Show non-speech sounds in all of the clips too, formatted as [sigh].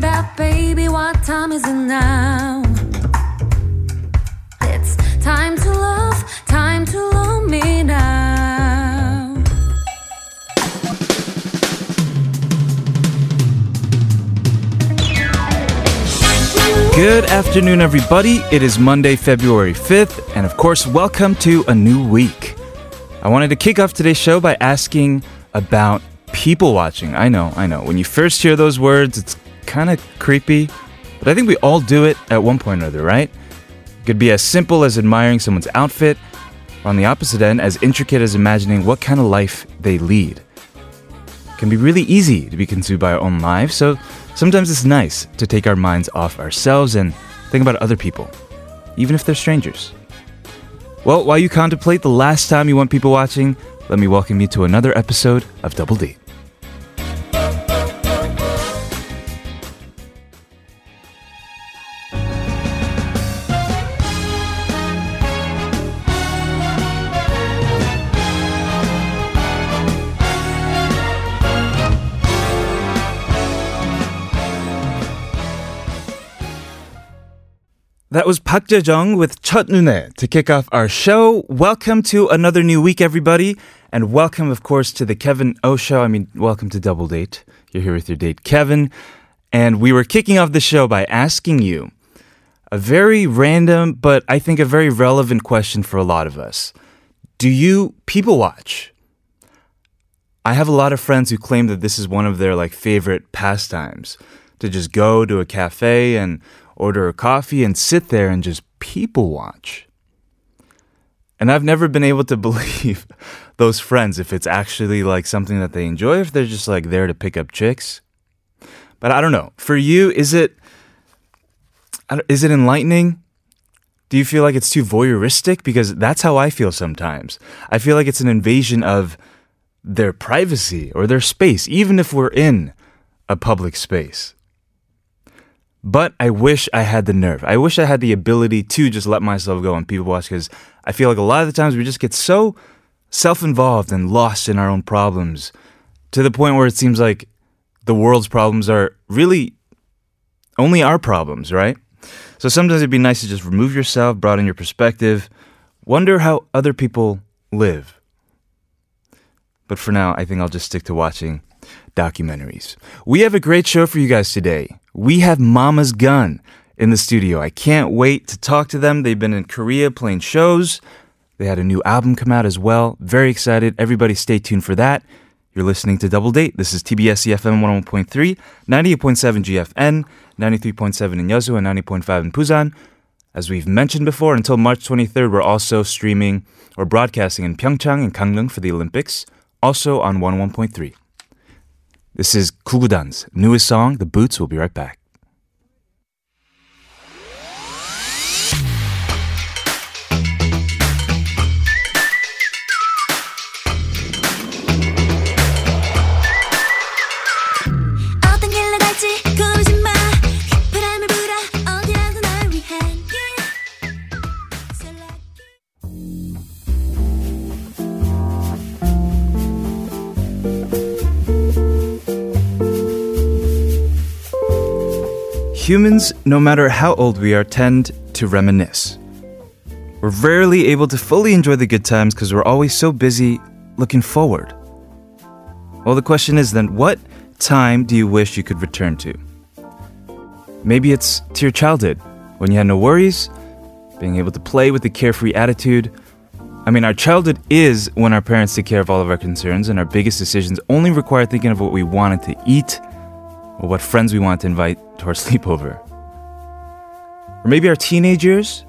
that, baby. What time is it now? It's time to love, time to love me now. Good afternoon, everybody. It is Monday, February 5th, and of course, welcome to a new week. I wanted to kick off today's show by asking about people watching. I know, I know. When you first hear those words, it's kind of creepy, but I think we all do it at one point or other, right? It could be as simple as admiring someone's outfit, or on the opposite end, as intricate as imagining what kind of life they lead. It can be really easy to be consumed by our own lives, so sometimes it's nice to take our minds off ourselves and think about other people, even if they're strangers. Well, while you contemplate the last time you want people watching, let me welcome you to another episode of Double D. That was Park Jae-jung with 첫눈에 to kick off our show. Welcome to another new week, everybody. And welcome, of course, to the Kevin O Show. I mean, welcome to Double Date. You're here with your date, Kevin. And we were kicking off the show by asking you a very random, but I think a very relevant question for a lot of us. Do you people watch? I have a lot of friends who claim that this is one of their like favorite pastimes to just go to a cafe and order a coffee and sit there and just people watch. And I've never been able to [laughs] believe those friends if it's actually like something that they enjoy, if they're just like there to pick up chicks. But I don't know. For you, is it is it enlightening? Do you feel like it's too voyeuristic? Because that's how I feel sometimes. I feel like it's an invasion of their privacy or their space, even if we're in a public space. But I wish I had the nerve. I wish I had the ability to just let myself go and people watch because I feel like a lot of the times we just get so self involved and lost in our own problems to the point where it seems like the world's problems are really only our problems, right? So sometimes it'd be nice to just remove yourself, broaden your perspective, wonder how other people live. But for now, I think I'll just stick to watching documentaries. We have a great show for you guys today. We have Mama's Gun in the studio. I can't wait to talk to them. They've been in Korea playing shows. They had a new album come out as well. Very excited. Everybody stay tuned for that. You're listening to Double Date. This is TBS EFM 101.3, 98.7 GFN, 93.7 in Yeosu, and 90.5 in Busan. As we've mentioned before, until March 23rd, we're also streaming or broadcasting in Pyeongchang and Gangneung for the Olympics, also on 101.3. This is Kugudan's newest song, The Boots. We'll be right back. Humans, no matter how old we are, tend to reminisce. We're rarely able to fully enjoy the good times because we're always so busy looking forward. Well, the question is then, what time do you wish you could return to? Maybe it's to your childhood, when you had no worries, being able to play with a carefree attitude. I mean, our childhood is when our parents take care of all of our concerns, and our biggest decisions only require thinking of what we wanted to eat or what friends we want to invite to our [laughs] sleepover. Or maybe our teenage years,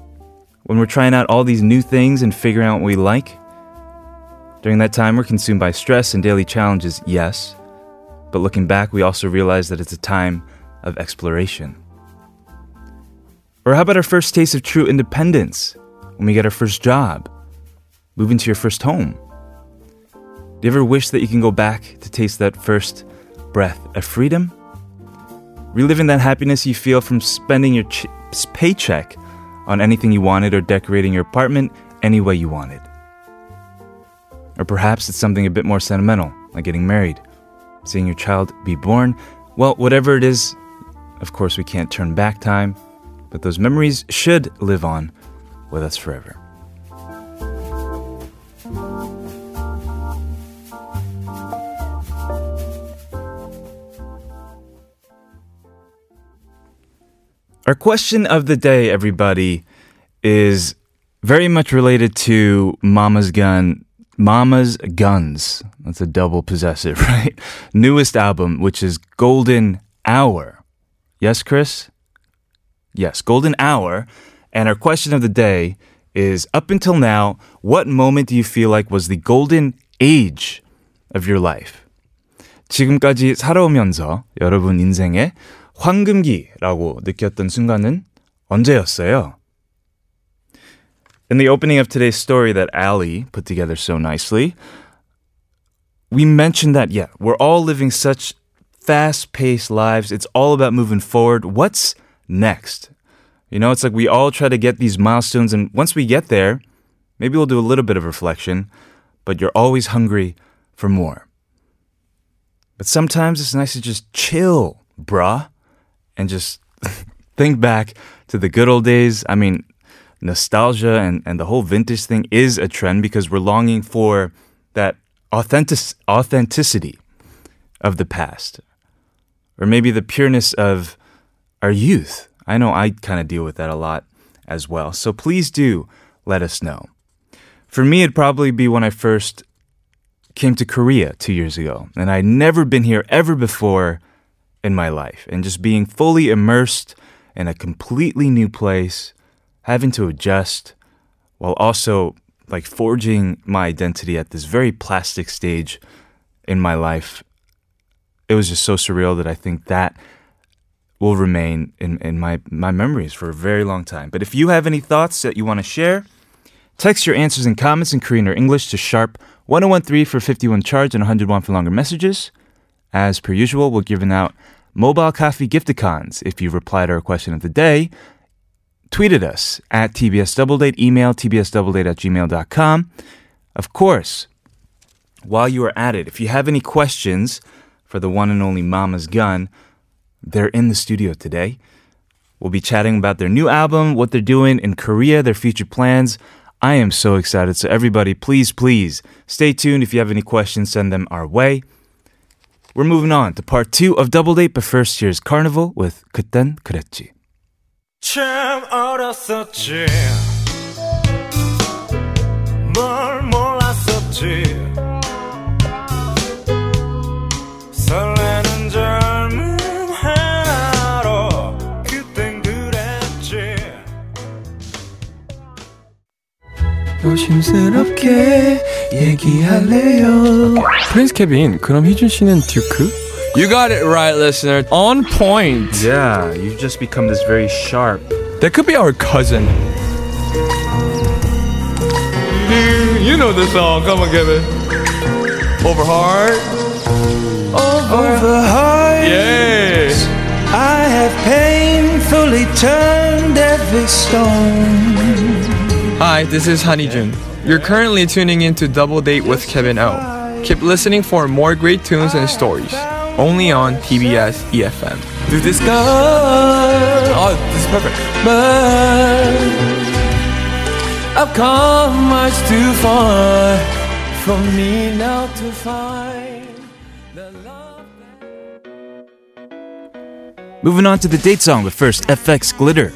when we're trying out all these new things and figuring out what we like. During that time, we're consumed by stress and daily challenges, yes. But looking back, we also realize that it's a time of exploration. Or how about our first taste of true independence when we get our first job, move into your first home? Do you ever wish that you can go back to taste that first breath of freedom? Reliving that happiness you feel from spending your ch- paycheck on anything you wanted or decorating your apartment any way you wanted. Or perhaps it's something a bit more sentimental, like getting married, seeing your child be born. Well, whatever it is, Of course, we can't turn back time, but those memories should live on with us forever. Our question of the day, everybody, is very much related to Mama's Gun. Mama's Guns. That's a double possessive, [laughs] right? Newest album, which is Golden Hour. Yes, Chris? Yes, Golden Hour. And our question of the day is up until now, what moment do you feel like was the golden age of your life? 지금까지 살아오면서 여러분 인생의 황금기라고 느꼈던 순간은 언제였어요? In the opening of today's story that Ali put together so nicely, we mentioned that, yeah, we're all living such fast paced lives. It's all about moving forward. What's next? You know, it's like we all try to get these milestones, and once we get there, maybe we'll do a little bit of reflection, but you're always hungry for more. But sometimes it's nice to just chill, bruh, and just [laughs] think back to the good old days. I mean, nostalgia and, and the whole vintage thing is a trend because we're longing for that authentic, authenticity of the past. Or maybe the pureness of our youth. I know I kind of deal with that a lot as well. So please do let us know. For me, it'd probably be when I first came to Korea two years ago. And I'd never been here ever before in my life. And just being fully immersed in a completely new place, having to adjust while also like forging my identity at this very plastic stage in my life. It was just so surreal that I think that will remain in, in my, my memories for a very long time. But if you have any thoughts that you want to share, text your answers and comments in Korean or English to sharp 1013 for 51 charge and 101 for longer messages. As per usual, we're giving out mobile coffee gifticons if you reply to our question of the day. Tweet at us at TBS Doubledate, email tbsdoubledate at gmail.com. Of course, while you are at it, if you have any questions for the one and only Mama's Gun, they're in the studio today. We'll be chatting about their new album, what they're doing in Korea, their future plans. I am so excited. So, everybody, please, please stay tuned. If you have any questions, send them our way. We're moving on to part two of Double Date, but first, here's Carnival with 그땐 그랬지. 참 어렸었지 뭘 조심스럽게 얘기할래요. 프린스 케빈, 그럼 희준 씨는 듀크? You got it right, listener. On point. Yeah, you've just become this very sharp. That could be our cousin. You know this song. Come on, Kevin. Over hard. Over heart Yeah. I have painfully turned every stone Hi, this is Han Hee-jun. You're currently tuning in to Double Date with Kevin O. Keep listening for more great tunes and stories. Only on TBS EFM. To discover Oh, this is perfect. But I've come much too far for me now to find the love. Moving on to the date song, but first, FX Glitter.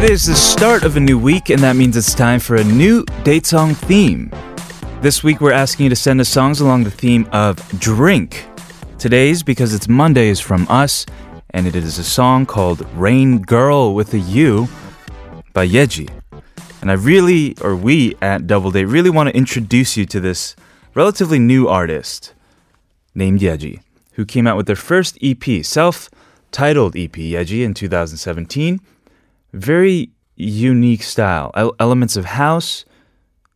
It is the start of a new week, and that means it's time for a new date song theme. This week, we're asking you to send us songs along the theme of drink. Today's, because it's Monday, is from us, and it is a song called Raingurl with a U by Yaeji. And I really, or we at Double Date, really want to introduce you to this relatively new artist named Yaeji, who came out with their first EP, self titled EP, Yaeji, in 2017 very unique style. El- elements of house,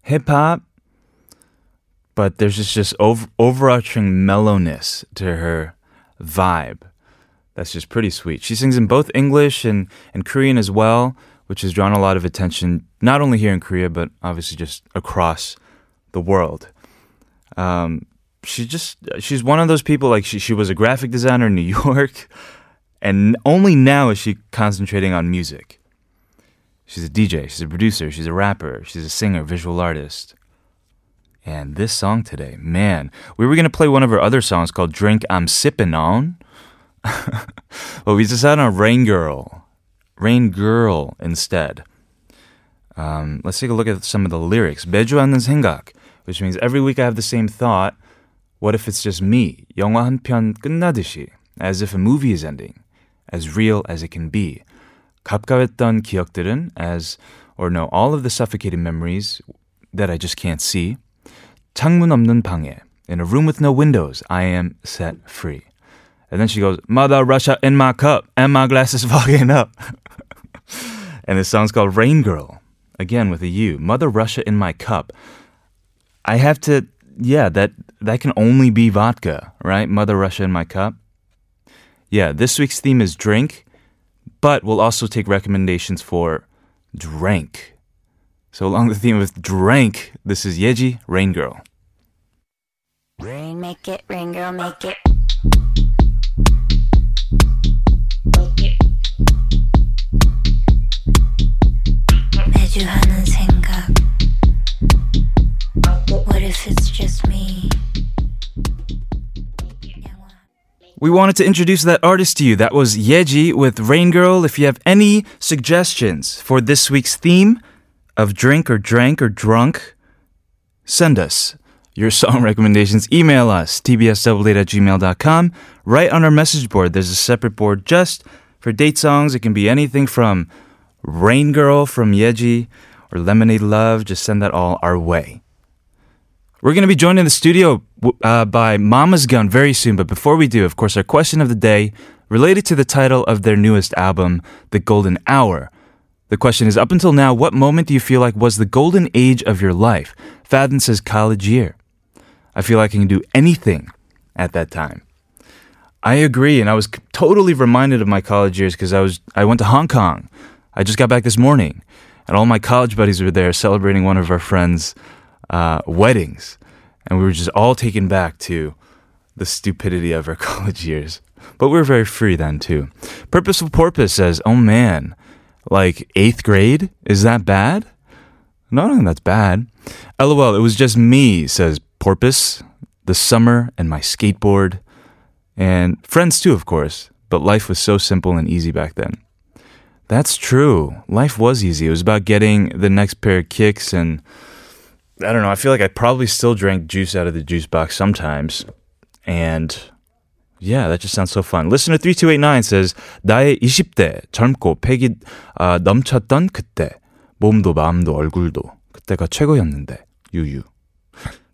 hip hop, but there's just just over- overarching mellowness to her vibe. That's just pretty sweet. She sings in both English and, and Korean as well, which has drawn a lot of attention, not only here in Korea, but obviously just across the world. Um, she just, she's one of those people, like she, she was a graphic designer in New [laughs] York, and only now is she concentrating on music. She's a DJ, she's a producer, she's a rapper, she's a singer, visual artist. And this song today, man, we were going to play one of her other songs called Drink I'm Sippin' On. [laughs] but we decided on Raingurl. Rain Girl instead. Um, let's take a look at some of the lyrics. 매주하는 생각, which means every week I have the same thought. What if it's just me? 영화 한 편 끝나듯이. As if a movie is ending. As real as it can be. 가까웠던 기억들은 as or no all of the suffocating memories that I just can't see. 창문 없는 방에 in a room with no windows, I am set free. And then she goes, Mother Russia in my cup and my glasses [laughs] fogging up. and this song's called Raingurl, again with a U. Mother Russia in my cup. I have to, yeah, that that can only be vodka, right? Mother Russia in my cup. Yeah, this week's theme is drink but we'll also take recommendations for drank. So along the theme of drank, this is Yaeji Rain Girl. Rain make it, rain girl make it. What if it's just me? We wanted to introduce that artist to you. That was Yaeji with Raingurl. If you have any suggestions for this week's theme of drink or drank or drunk, send us your song [laughs] recommendations. Email us, gmail.com. Right on our message board, there's a separate board just for date songs. It can be anything from Raingurl from Yaeji or Lemonade Love. Just send that all our way. We're going to be joined in the studio uh, by Mama's Gun very soon. But before we do, of course, our question of the day related to the title of their newest album, The Golden Hour. The question is Up until now, what moment do you feel like was the golden age of your life? Fadden says college year. I feel like I can do anything at that time. I agree, and I was totally reminded of my college years because I was I went to Hong Kong. I just got back this morning, and all my college buddies were there celebrating one of our friends' uh, weddings, and we were just all taken back to the stupidity of our [laughs] college years. But we were very free then too. Purposeful Porpoise says, "Oh man, like eighth grade is that bad? No, no, that's bad." LOL, it was just me," says Porpoise. The summer and my skateboard, and friends too, of course. But life was so simple and easy back then. That's true. Life was easy. It was about getting the next pair of kicks and I don't know. I feel like I probably still drank juice out of the juice box sometimes. And yeah, that just sounds so fun. Listener 3289 says, 나의 20대 젊고 패기 아, 넘쳤던 그때. 몸도 마음도 얼굴도. 그때가 최고였는데. 유유.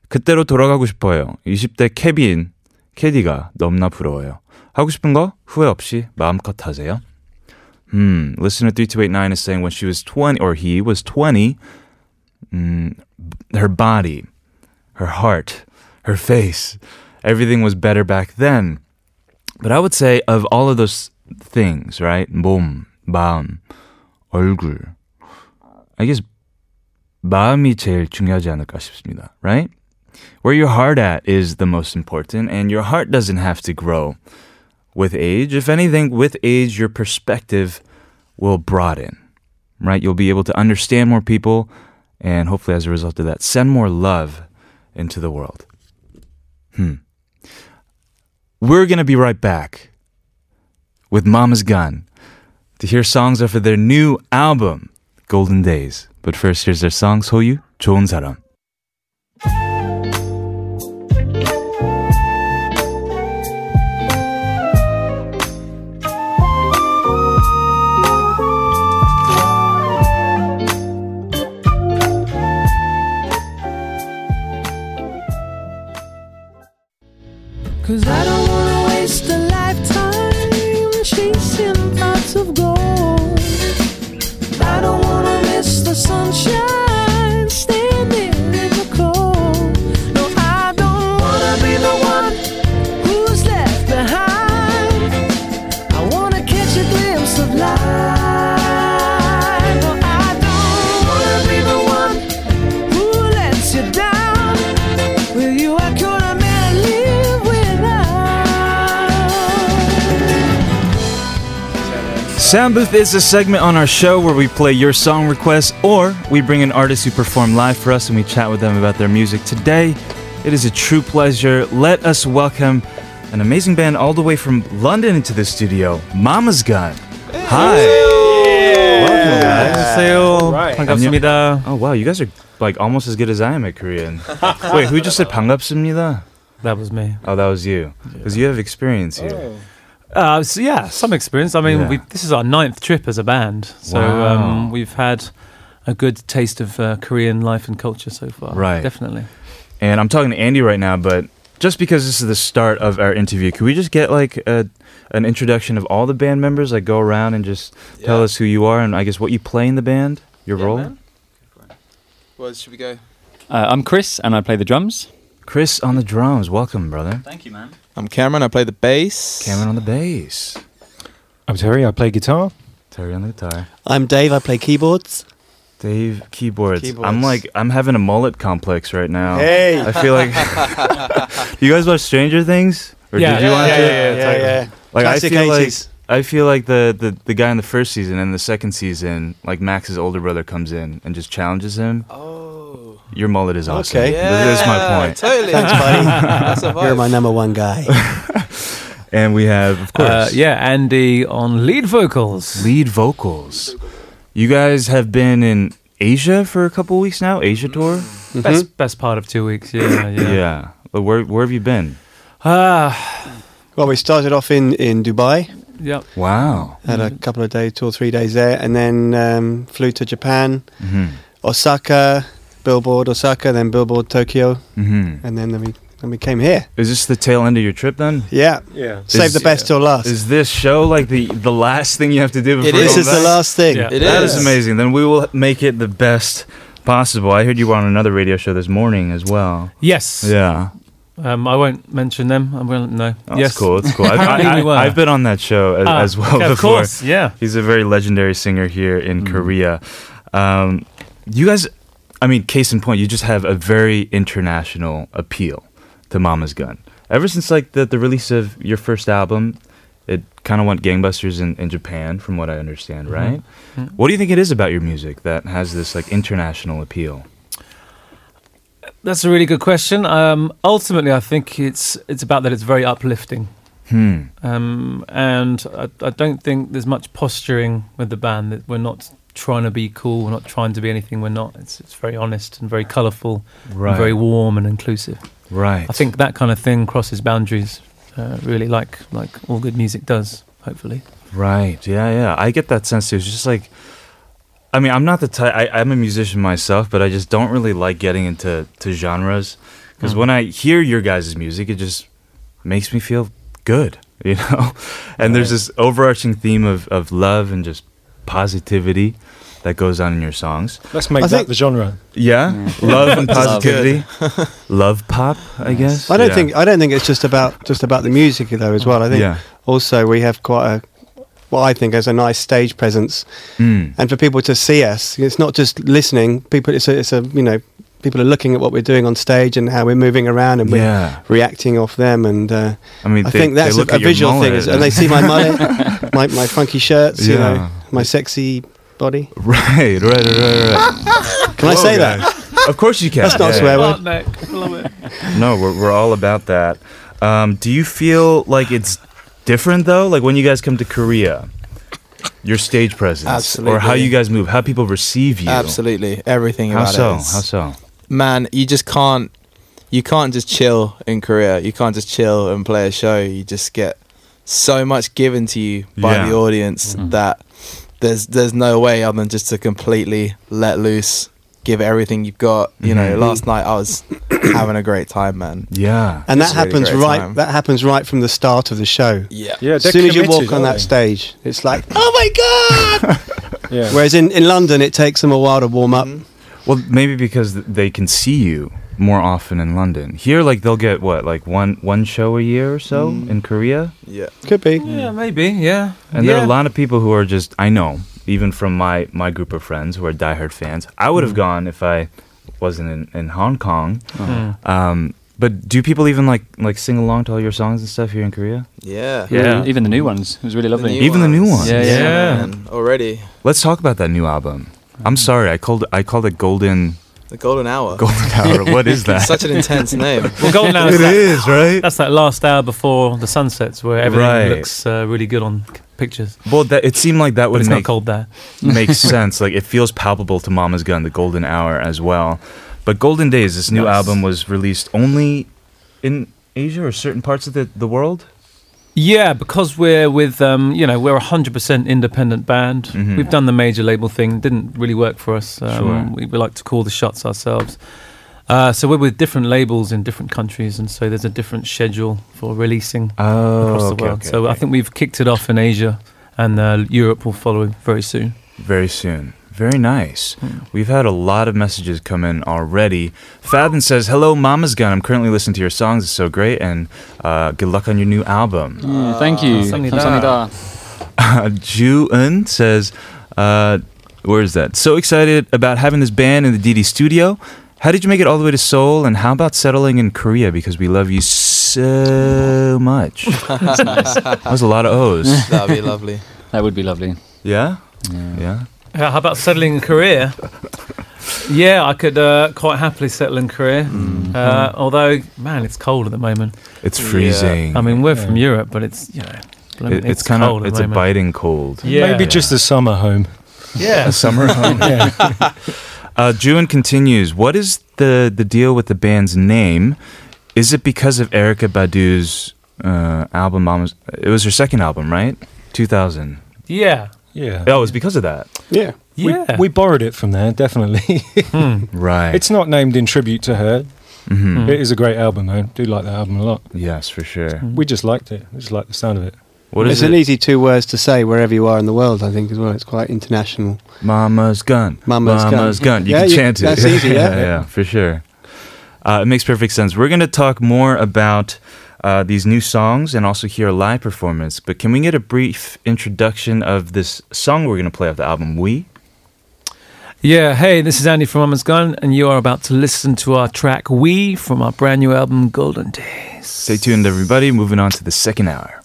그때로 돌아가고 싶어요. 20대 케빈, 캐디가 너무나 부러워요. 하고 싶은 거 후회 없이 마음껏 하세요. Hmm. Listener 3289 is saying when she was 20, or he was 20, mm, her body, her heart, her face, everything was better back then. But I would say of all of those things, right? 몸, 마음, 얼굴. I guess 마음이 제일 중요하지 않을까 싶습니다. Right? Where your heart at is the most important, and your heart doesn't have to grow with age. If anything, with age, your perspective will broaden, right? You'll be able to understand more people, and hopefully, as a result of that, send more love into the world. Hmm. We're going to be right back with Mama's Gun to hear songs off of their new album, Golden Days. But first, here's their song, 소유, 좋은 사람. Cause I don't Sound Booth is a segment on our show where we play your song requests or we bring in artists who perform live for us and we chat with them about their music. Today, it is a true pleasure. Let us welcome an amazing band all the way from London into the studio, Mama's Gun. Hi. Welcome, guys. 안녕하세요. 반갑습니다. Oh, wow, you guys are like almost as good as I am at Korean. [laughs] Wait, who just said 반갑습니다? That was me. Oh, that was you. Because you have experience here. Uh, so yeah, some experience. I mean, Yeah. we, this is our ninth trip as a band, so Wow. um, we've had a good taste of uh, Korean life and culture so far. Right. definitely. And I'm talking to Andy right now, but just because this is the start of our interview, could we just get like a, an introduction of all the band members? Like go around and just tell us who you are and I guess what you play in the band, your Yeah, role. man. Well, should we go? Uh, I'm Chris, and I play the drums. Chris on the drums. Welcome, brother. Thank you, man. I'm Cameron. I play the bass. Cameron on the bass. I'm Terry. I play guitar. Terry on the guitar. I'm Dave. I play keyboards. Dave keyboards. I'm like I'm having a mullet complex right now. Hey. I feel like [laughs] you guys watch Stranger Things? Or Yeah. did you Yeah, watch yeah, it? yeah, yeah, yeah. Like Classic I feel 80s. like I feel like the, the the guy in the first season and the second season, like Max's older brother comes in and just challenges him. Oh. Your mullet is awesome. Okay. This is my point. Totally. Thanks, buddy. That's a [laughs] vibe. You're my number one guy. [laughs] And we have, of course, Uh, yeah, Andy on lead vocals. lead vocals. You guys have been in Asia for a couple weeks now. Asia tour. Best best part of two weeks. Yeah, yeah. Yeah. But where where have you been? Ah, well, we started off in, in Dubai, yep. Wow. had a couple of days, two or three days there, and then um, flew to Japan, hmm Osaka, Billboard Osaka, then Billboard Tokyo, hmm and then, then we then we came here. Is this the tail end of your trip then? Yeah, Yeah. save the best till last. Is this show like the the last thing you have to do before It you this is the last thing. Yeah. It That is is. amazing. Then we will make it the best possible. I heard you were on another radio show this morning as well. Yes. Yeah. Um, I won't mention them. I will no. Oh, yes. It's cool. It's cool. [laughs] I, Apparently I, we were. have been on that show as, Ah, as well okay, Of before. course. Yeah. He's a very legendary singer here in Mm. Korea. Um, you guys, I mean, case in point, you just have a very international appeal to Mama's Gun. Ever since like the, the release of your first album, it kind of went gangbusters in, in Japan, from what I understand, right? Mhm. What do you think it is about your music that has this like international appeal? That's a really good question. Um, ultimately, I think it's it's about that it's very uplifting. Hmm. Um, and I, I don't think there's much posturing with the band. That we're not trying to be cool. We're not trying to be anything we're not. It's it's very honest and very colourful, Right. very warm and inclusive. right. I think that kind of thing crosses boundaries, uh, really, like like all good music does. Hopefully, Right. Yeah, yeah. I get that sense too. It's just like, I mean, I'm not the type. I, I'm a musician myself, but I just don't really like getting into to genres because Mm. when I hear your guys' music, it just makes me feel good, [laughs] you know. And there's this overarching theme of of love and just positivity that goes on in your songs. Let's make I that think- the genre. Yeah, love and [laughs] positivity, [laughs] love pop. I guess. I don't Yeah. think I don't think it's just about just about the music though as well. I think Yeah. also we have quite a what I think is a nice stage presence, Mm. and for people to see us, it's not just listening. People, it's a, it's a you know, people are looking at what we're doing on stage and how we're moving around and we're Yeah. reacting off them. And uh, I mean, I they- think that's a, a visual thing, is- and they see my mullet, [laughs] my my funky shirts, you know, Yeah. My sexy body. [laughs] Right, right, right, right, right. [laughs] Can I say guys. that? Of course you can. That's not Yeah, swear yeah. word. love it. No, we're we're all about that. Um, do you feel like it's different though? Like when you guys come to Korea, your stage presence, or how you guys move, how people receive you. Absolutely. Everything How about so? it. is- How so? Man, you just can't. You can't just chill in Korea. You can't just chill and play a show. You just get so much given to you by Yeah. the audience that there's there's no way other than just to completely let loose, give everything you've got. You know, Mhm. last night I was [coughs] having a great time, man. Yeah. And that a really happens right. time. That happens right from the start of the show. Yeah. Yeah, As soon as you walk on that stage, it's like, [laughs] oh my god! [laughs] Yeah. Whereas in, in London, it takes them a while to warm up. Mhm. Well, maybe because they can see you more often in London. Here, like they'll get what, like one one show a year or so Mm. in Korea, Yeah. Could be. Yeah, maybe. Yeah. and there are a lot of people who are just I know, even from my my group of friends who are diehard fans. I would have gone if I wasn't in, in Hong Kong. Mm. Um, but do people even like like sing along to all your songs and stuff here in Korea? Yeah. Yeah. Even the new ones. It was really lovely. new Even the new ones. ones. Yeah, yeah. Yeah. man. Already. Let's talk about that new album. I'm sorry, I called I called it Golden The golden hour. [laughs] Golden Hour. what is that? Such an intense name. [laughs] Well, Golden Hour. it is that- is right. That's that last hour before the sun sets, where everything Right. looks uh, really good on pictures. Well, that it seemed like that But would it's make not cold there. [laughs] makes sense. Like it feels palpable to Mama's Gun, the Golden Hour as well. But Golden Days, this new Nice. album was released only in Asia or certain parts of the, the world. Yeah, because we're with, um, you know, we're a hundred percent independent band. Mhm. We've done the major label thing. Didn't really work for us. Um, Sure. we, we like to call the shots ourselves. Uh, so we're with different labels in different countries, and so there's a different schedule for releasing Oh, across the okay, world. okay, so I think we've kicked it off in Asia, and uh, Europe will follow very soon. very soon. Very nice. We've had a lot of messages come in already. Fadden says, "Hello, Mama's Gun. I'm currently listening to your songs. It's so great, and uh, good luck on your new album." Yeah, thank you. 감사합니다. 감사합니다. [laughs] Ju Un says, uh, where is that? So excited about having this band in the DD studio. How did you make it all the way to Seoul? And how about settling in Korea? Because we love you so much. [laughs] that was a lot of O's. That'd be lovely. That would be lovely. Yeah? Yeah. Yeah. Uh, how about settling in Korea? yeah, I could uh, quite happily settle in Korea. Mm-hmm. Uh, although, man, it's cold at the moment. It's freezing. I mean, we're from Europe, but it's you know, blimey, It- it's, kind of cold at it's a moment. biting cold. Yeah, Maybe just a summer home. yeah. A summer home. [laughs] Yeah. Uh, June continues. What is the the deal with the band's name? Is it because of Erykah Badu's uh, album? Mama's. It was her second album, right? Two thousand. yeah, Yeah. Oh, it was because of that. Yeah. yeah. We, we borrowed it from there, definitely. Hmm. [laughs] Right. it's not named in tribute to her. Mhm. It is a great album, though. do like that album a lot. Yes, for sure. We just liked it. We just liked the sound of it. What is it's an easy two words to say wherever you are in the world, I think, as well. It's quite international. Mama's gun. Mama's gun. gun. You Yeah, can you- chant it. that's easy, yeah. [laughs] yeah, for sure. Uh, it makes perfect sense. We're going to talk more about uh, these new songs and also hear a live performance. But can we get a brief introduction of this song we're going to play off the album We? Yeah, hey, this is Andy from Mama's Gun, and you are about to listen to our track We from our brand new album Golden Days. Stay tuned, everybody. Moving on to the second hour.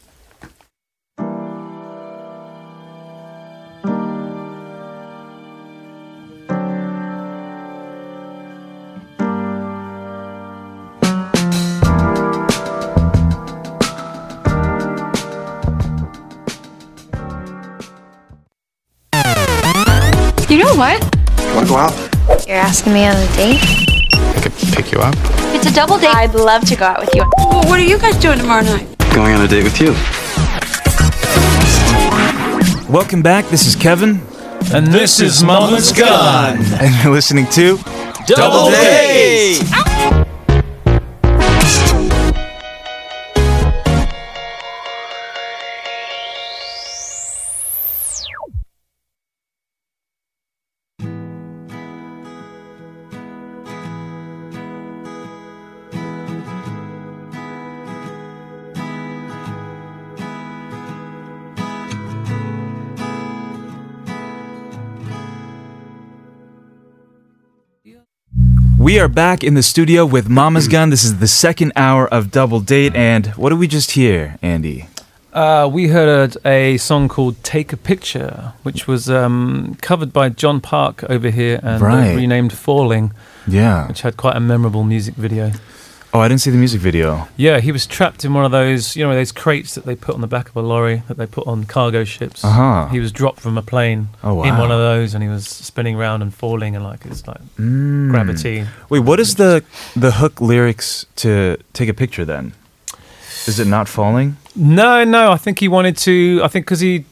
Asking me on a date? I could pick you up. It's a double date. I'd love to go out with you. Well, what are you guys doing tomorrow night? Going on a date with you. Welcome back. This is Kevin, And this is Mama's Gun. and you're listening to Double Days. We are back in the studio with Mama's Gun. This is the second hour of Double Date. And what did we just hear, Andy? Uh, we heard a song called "Take a Picture," which was um, covered by John Park over here and uh, Right. renamed "Falling," Yeah. which had quite a memorable music video. Oh, I didn't see the music video. Yeah, he was trapped in one of those, you know, those crates that they put on the back of a lorry that they put on cargo ships. Uh-huh. He was dropped from a plane Oh, wow. in one of those, and he was spinning around and falling, and like it's like Mm. gravity. Wait, what is the the hook lyrics to take a picture then? Is it not falling? No, no, I think he wanted to. I think because he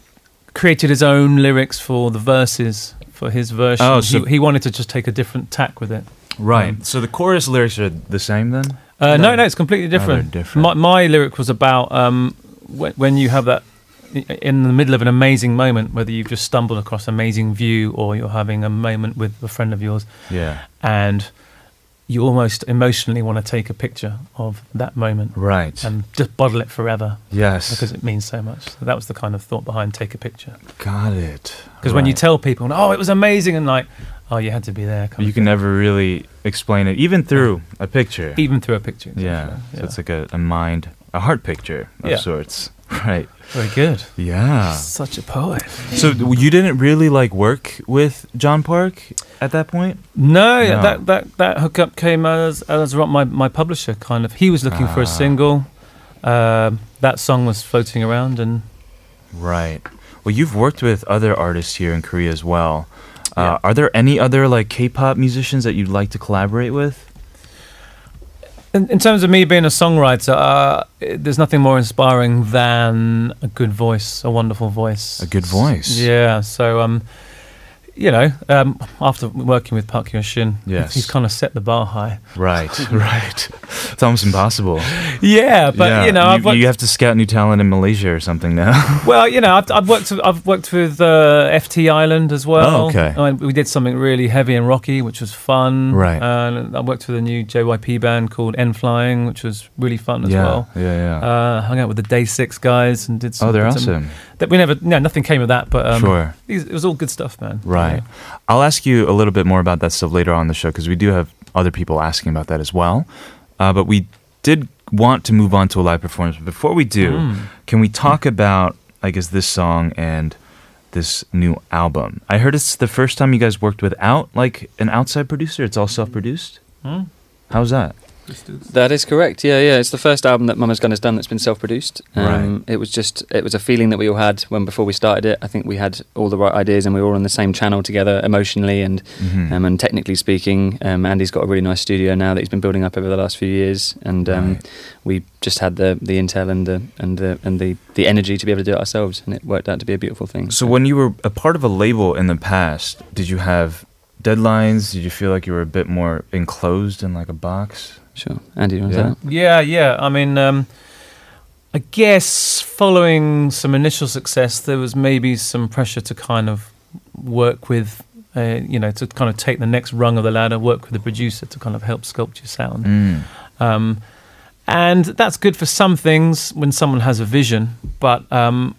created his own lyrics for the verses for his version. Oh, so- he, he wanted to just take a different tack with it. Right. so the chorus lyrics are the same then? Uh, no, no, it's completely different. different. My, my lyric was about um, when, when you have that in the middle of an amazing moment, whether you've just stumbled across an amazing view or you're having a moment with a friend of yours, Yeah. and you almost emotionally want to take a picture of that moment Right. and just bottle it forever yes. because it means so much. So that was the kind of thought behind take a picture. Got it. Because when you tell people, oh, it was amazing, and like, oh, you had to be there. You can never really explain it, even through a picture. even through a picture. Yeah. essentially. So it's like a, a mind, a heart picture of Yeah. sorts. [laughs] Right. very good. Yeah. Such a poet. So you didn't really like work with John Park at that point? No, No. that that that hookup came as as my my publisher kind of. He was looking for a Ah. single. Um, that song was floating around, and Right. Well, you've worked with other artists here in Korea as well. Uh, Yeah. Are there any other like K-pop musicians that you'd like to collaborate with? in, in terms of me being a songwriter, uh, there's nothing more inspiring than a good voice, a wonderful voice, A good voice. Yeah. So um, you know, um, after working with Park Hyo-shin, Yes. he's kind of set the bar high. Right. [laughs] right. It's almost impossible. Yeah, but Yeah. you know, I've worked, you have to scout new talent in Malaysia or something now. [laughs] Well, you know, I've, I've worked. I've worked with uh, FT Island as well. Oh, okay. I mean, we did something really heavy and rocky, which was fun. Right. And I worked with a new JYP band called N Flying, which was really fun as yeah. well. Yeah. Yeah. Uh, hung out with the Day Six guys and did. Some, oh, they're did some- awesome. That we never. No, nothing came of that. But um, Sure. it was all good stuff, man. Right. Yeah. I'll ask you a little bit more about that stuff later on in the show because we do have other people asking about that as well. Uh, but we did want to move on to a live performance. But before we do, Mm. can we talk about, I guess, this song and this new album? I heard it's the first time you guys worked without like an outside producer. It's all self-produced. Hmm? How's that? That is correct. Yeah, yeah. It's the first album that Mama's Gun has done that's been self-produced. Um, It was just, it was a feeling that we all had when before we started it. I think we had all the right ideas and we were all on the same channel together emotionally and Mhm. um, and technically speaking. Um, Andy's got a really nice studio now that he's been building up over the last few years, and um, Right. we just had the the intel and the and the and the the energy to be able to do it ourselves, and it worked out to be a beautiful thing. So when you were a part of a label in the past, did you have deadlines? Did you feel like you were a bit more enclosed in like a box? Sure, Andy, you want Yeah. to that? Yeah, yeah. I mean, um, I guess following some initial success, there was maybe some pressure to kind of work with, uh, you know, to kind of take the next rung of the ladder, work with the producer to kind of help sculpt your sound. Mm. Um, and that's good for some things when someone has a vision, but um,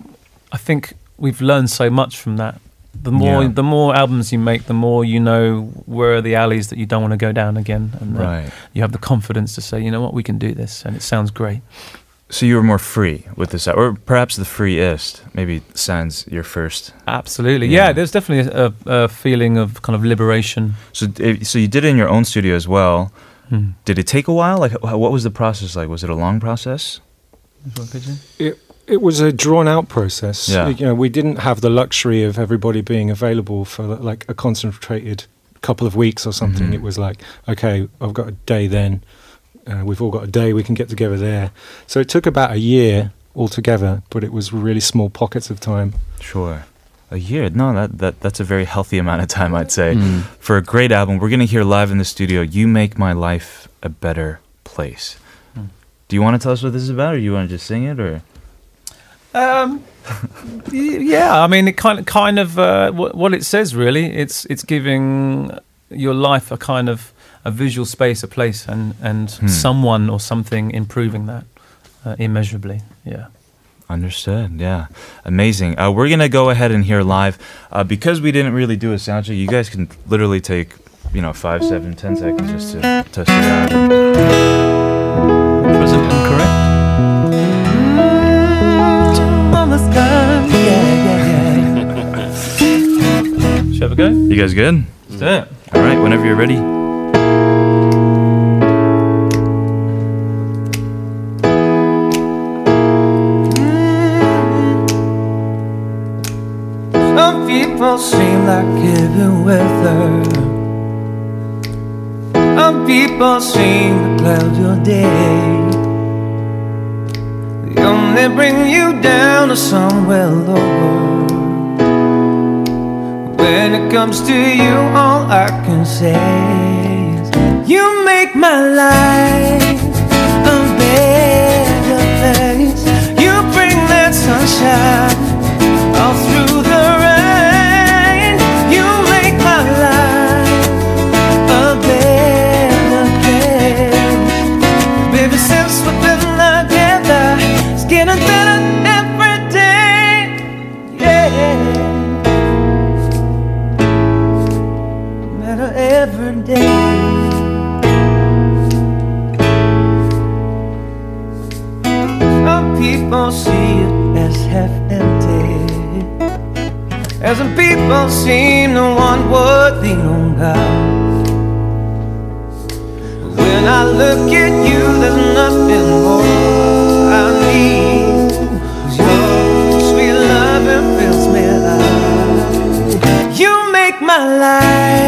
I think we've learned so much from that. The more Yeah. the more albums you make, the more you know where are the alleys that you don't want to go down again, and Right. you have the confidence to say, you know what, we can do this, and it sounds great. So you were more free with this, or perhaps the freest. Maybe Sans your first. Absolutely, Yeah. yeah. there's definitely a, a feeling of kind of liberation. So, so you did it in your own studio as well. Hmm. Did it take a while? Like, what was the process like? Was it a long process? It it was a drawn out process. Yeah. You know, we didn't have the luxury of everybody being available for like a concentrated couple of weeks or something. Mhm. It was like, okay, I've got a day then. Uh, we've all got a day. We can get together there. So it took about a year altogether, but it was really small pockets of time. Sure. A year? No, that, that that's a very healthy amount of time, I'd say, Mm. for a great album. We're gonna hear live in the studio. You make my life a better place. Hmm. Do you want to tell us what this is about, or you want to just sing it, or? Um, yeah, I mean, it kind of, kind of uh, what, what it says really. It's it's giving your life a kind of a visual space, a place, and and Hmm. someone or something improving that uh, immeasurably. Yeah. Understood. Yeah, amazing. Uh, we're gonna go ahead and hear live uh, because we didn't really do a sound check. You guys can literally take, you know, five, seven, ten seconds just to test it out. Have a go? You guys good? Let's do it. All right. Whenever you're ready. Some people seem like giving weather. Some people seem to cloud your day. They only bring you down to somewhere lower. When it comes to you, all I can say is you make my life a better place. You bring that sunshine all through people seem to want what they don't got. When I look at you, there's nothing more I need. your sweet loving fills me alive. You make my life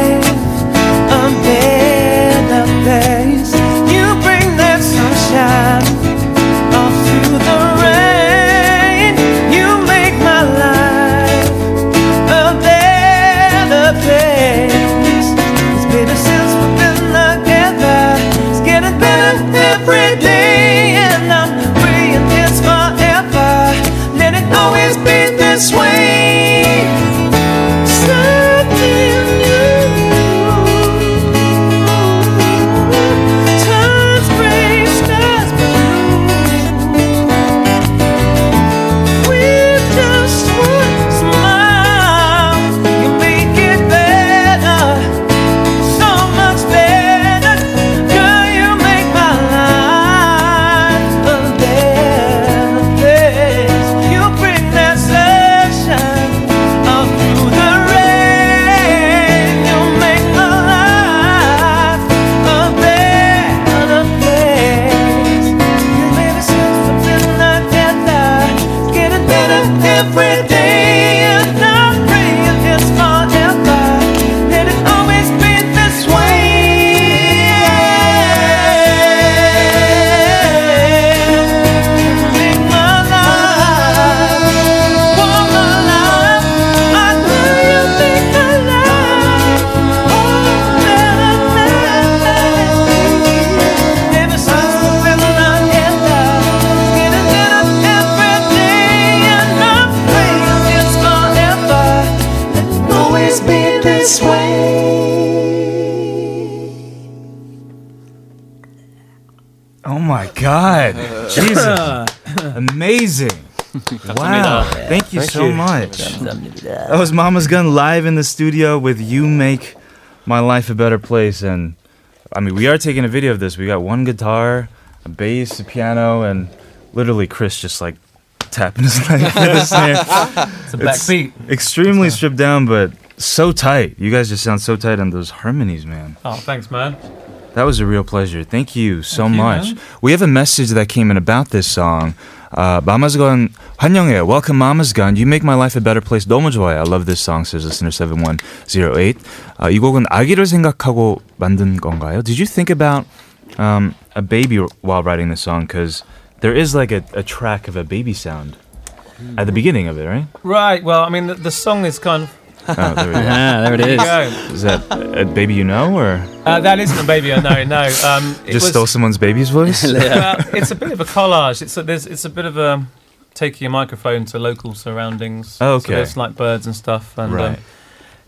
That was Mamas Gun live in the studio with You Make My Life a Better Place. And I mean, we are taking a video of this. We got one guitar, a bass, a piano, and literally Chris just like tapping his [laughs] leg with the snare. It's a backbeat. Extremely stripped down, but so tight. You guys just sound so tight on those harmonies, man. Oh, thanks, man. That was a real pleasure. Thank you so Thank you, much. man. We have a message that came in about this song. Uh, Mamas Gun, 환영해요. Welcome Mamas Gun. You make my life a better place. 너무 좋아요. I love this song, says listener 7108. Uh, 이 곡은 아기를 생각하고 만든 건가요? Did you think about um, a baby while writing this song? Because there is like a, a track of a baby sound at the beginning of it, right? Right. Well, I mean, the, the song is kind of Oh, there we go. [laughs] Ah, there it There you is. that a baby you know, or Uh, that isn't a baby I know. No. Um, it just was, stole someone's baby's voice? [laughs] well, it's a bit of a collage. It's a, there's, it's a bit of a taking a microphone to local surroundings. Oh, So okay. there's like birds and stuff. And, um, Right.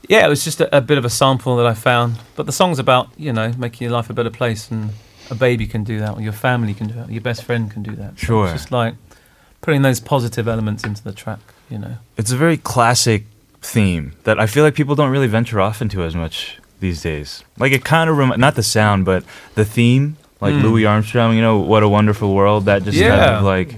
yeah, it was just a, a bit of a sample that I found. But the song's about, you know, making your life a better place. And a baby can do that, or your family can do that, or your best friend can do that. So Sure. It's just like putting those positive elements into the track, you know. It's a very classic theme that I feel like people don't really venture off into as much these days. Like it kind of rem- not the sound, but the theme, like Mm. Louis Armstrong. You know, what a wonderful world. That just kind of like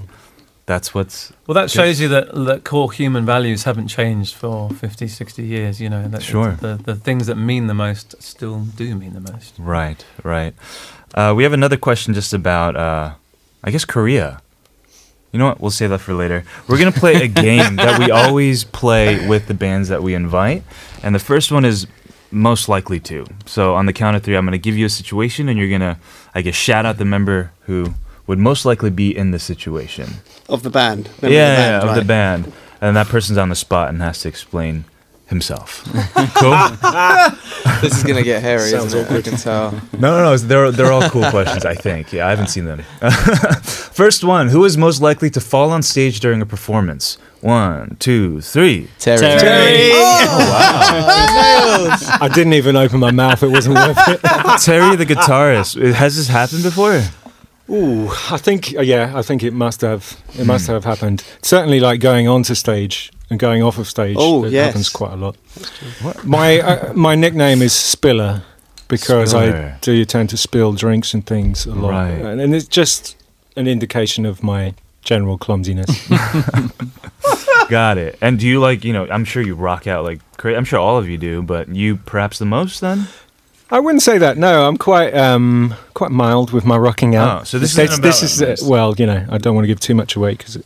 that's what's Well, that shows you that, that core human values haven't changed for 50, 60 years, you know. That Sure. The, the things that mean the most still do mean the most. right, right. Uh, we have another question just about, uh, I guess, Korea. You know what? We'll save that for later. We're gonna play a [laughs] game that we always play with the bands that we invite, and the first one is most likely to. So on the count of three, I'm gonna give you a situation, and you're gonna, I guess, shout out the member who would most likely be in the situation. Of the band. yeah, yeah, of the band, of the band, and that person's on the spot and has to explain himself. [laughs] cool. [laughs] This is gonna get hairy, Sounds isn't it? I can tell. No, no, no. They're they're all cool questions. I think. Yeah, I haven't seen them. [laughs] First one: Who is most likely to fall on stage during a performance? One, two, three. Terry. Terry. I didn't even open my mouth. It wasn't worth it. Terry, the guitarist. Has this happened before? Ooh, I think uh, yeah, I think it must have. It must have happened. Certainly, like going onto stage and going off of stage. Oh, it yes. happens quite a lot. My uh, my nickname is Spiller because Spiller. I do tend to spill drinks and things a lot, Right. and, and it's just an indication of my general clumsiness. [laughs] Got it. And do you like, you know, I'm sure you rock out like crazy. I'm sure all of you do, but you perhaps the most then? I wouldn't say that. No, I'm quite um, quite mild with my rocking out. Oh, so this It's- isn't this is uh, well, you know, I don't want to give too much away because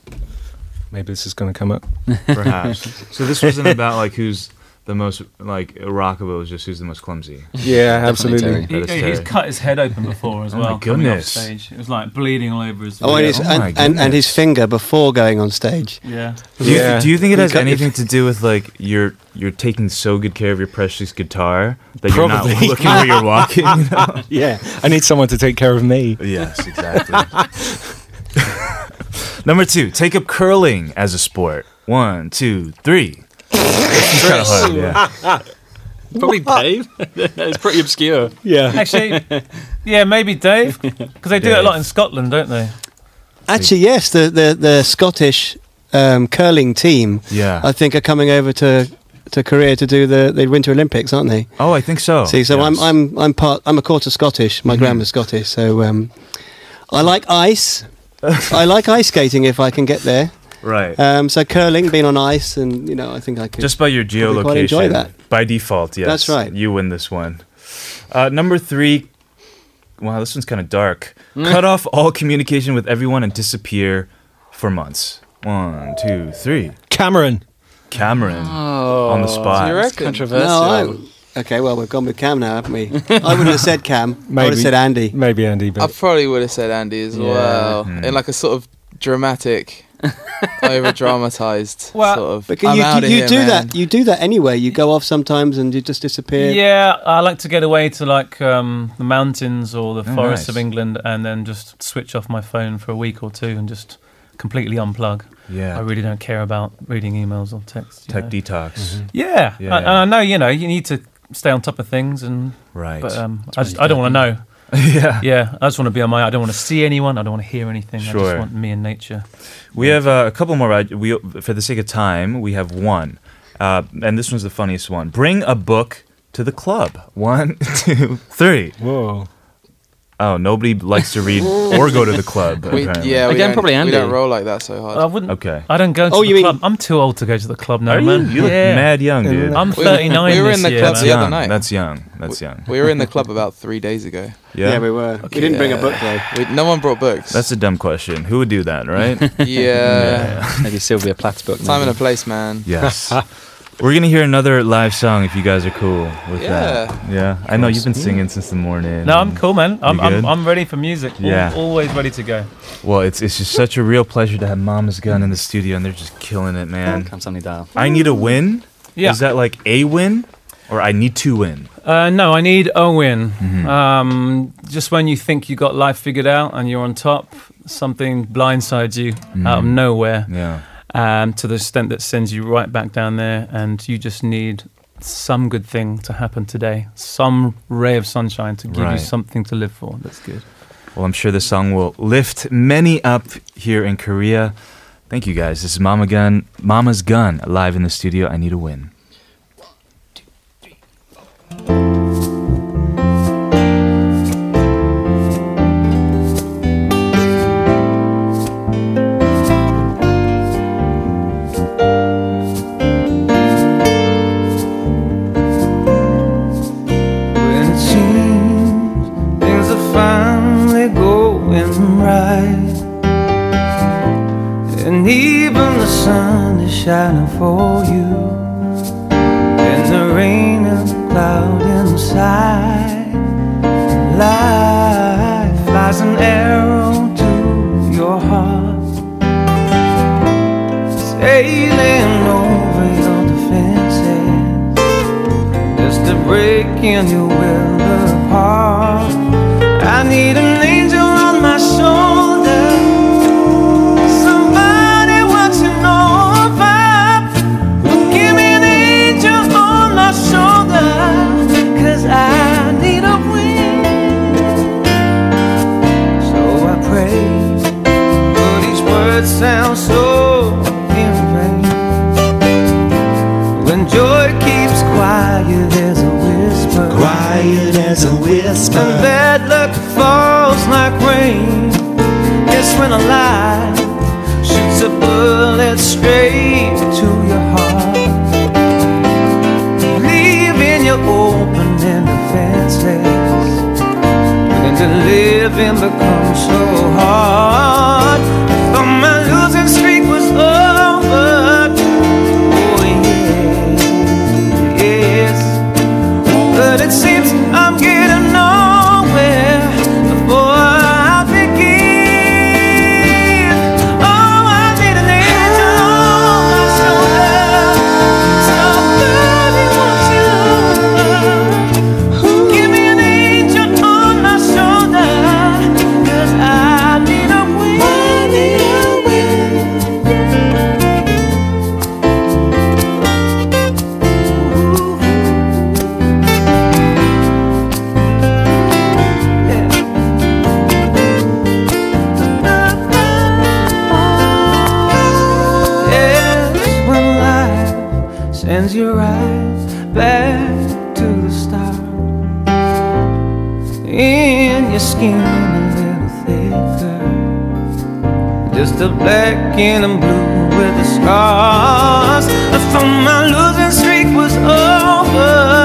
maybe this is going to come up. Perhaps. [laughs] so this wasn't about like who's the most like rockable, it was just who's the most clumsy. Yeah, absolutely. He, he's cut his head open before as [laughs] Oh well. my coming off goodness. stage. It was like bleeding all over his. Oh, and his, Oh my and, and, and his finger before going on stage. yeah. Do you, Yeah. do you think it has anything to do with like you're you're taking so good care of your precious guitar that you're not looking where you're walking? You [laughs] know? Yeah, I need someone to take care of me. Yes, exactly. [laughs] Number two, take up curling as a sport. One, two, three. This is kind of hard, yeah. [laughs] Probably Dave. [laughs] it's pretty obscure. Yeah, Actually, yeah, maybe Dave, because they do it a lot in Scotland, don't they? Actually, yes, the the, the Scottish um, curling team, Yeah. I think, are coming over to to Korea to do the, the Winter Olympics, aren't they? oh, I think so. See, so I'm I'm I'm part I'm a quarter Scottish. My grandma's Scottish, so um, I like ice. I like ice skating if I can get there. right. Um, so curling, being on ice, and you know, I think I could. Just by your geolocation. quite enjoy that. By default, yes. That's right. You win this one. Uh, number three. Wow, this one's kind of dark. Cut off all communication with everyone and disappear for months. One, two, three. Cameron. Cameron Oh, on the spot. you reckon? Controversial. no, I, okay, well we've gone with Cam now, haven't we? I wouldn't have said Cam. I would have said Andy. Maybe Andy, I probably would have said Andy as Yeah. well, Hmm. in like a sort of dramatic, [laughs] over dramatized Well, sort of. But you, you, you here, do man. that. You do that anyway. You go off sometimes and you just disappear. Yeah, I like to get away to like um, the mountains or the Oh, forests nice. of England, and then just switch off my phone for a week or two and just completely unplug. Yeah. I really don't care about reading emails or texts. you Tech know. detox. Yeah, Yeah, I- yeah. and I know you know you need to stay on top of things, and Right. but um, I just I don't want to know. [laughs] yeah. Yeah, I just want to be on my. I don't want to see anyone. I don't want to hear anything. I Sure. just want me and nature. We have uh, a couple more. We, for the sake of time, we have one, uh, and this one's the funniest one. Bring a book to the club. One, [laughs] two, three. whoa. Oh, nobody likes to read [laughs] or go to the club. We, apparently. yeah, we Again, don't- probably We Andy. don't roll like that so hard. I wouldn't. Okay. I don't go oh, to Oh, the you mean- club. I'm too old to go to the club now, Are man. you? You look yeah. mad young, dude. I'm We- 39 we were this in the year, club man. the other young. night. That's young. That's young. we were in the club about three days ago. Yeah. Yeah, we were. We didn't bring a book though. We, no one brought books. That's a dumb question. Who would do that, right? [laughs] yeah. Maybe Sylvia Plath's book. Time and a place, man. yes. [laughs] We're gonna hear another live song if you guys are cool with that. Yeah. I know you've been singing since the morning. No, I'm cool, man. I'm, I'm. I'm ready for music. Al- Yeah. always ready to go. Well, it's it's just such a real pleasure to have Mamas Gun in the studio, and they're just killing it, man. Come Sunny Dial. I need a win. Yeah. Is that like a win, or I need to win? Uh, no, I need a win. Mm-hmm. Um, just when you think you got life figured out and you're on top, something blindsides you out of nowhere. Yeah. Um, to the extent that sends you right back down there, and you just need some good thing to happen today, some ray of sunshine to give Right. you something to live for. That's good. Well, I'm sure this song will lift many up here in Korea. Thank you guys. This is Mama Gun, Mamas Gun, live in the studio. I need a win. When going right, and even the sun is shining for you, and the rain and cloud inside, life flies an arrow to your heart, sailing over your defenses. Just to break in your will apart. I need an whisper. And bad luck falls like rain. Guess when a lie shoots a bullet straight to your heart, leaving you open and defenseless. When the living becomes so hard. Sends your eyes back to the start, In your skin a little thicker, just a black and a blue with the scars. I thought my losing streak was over.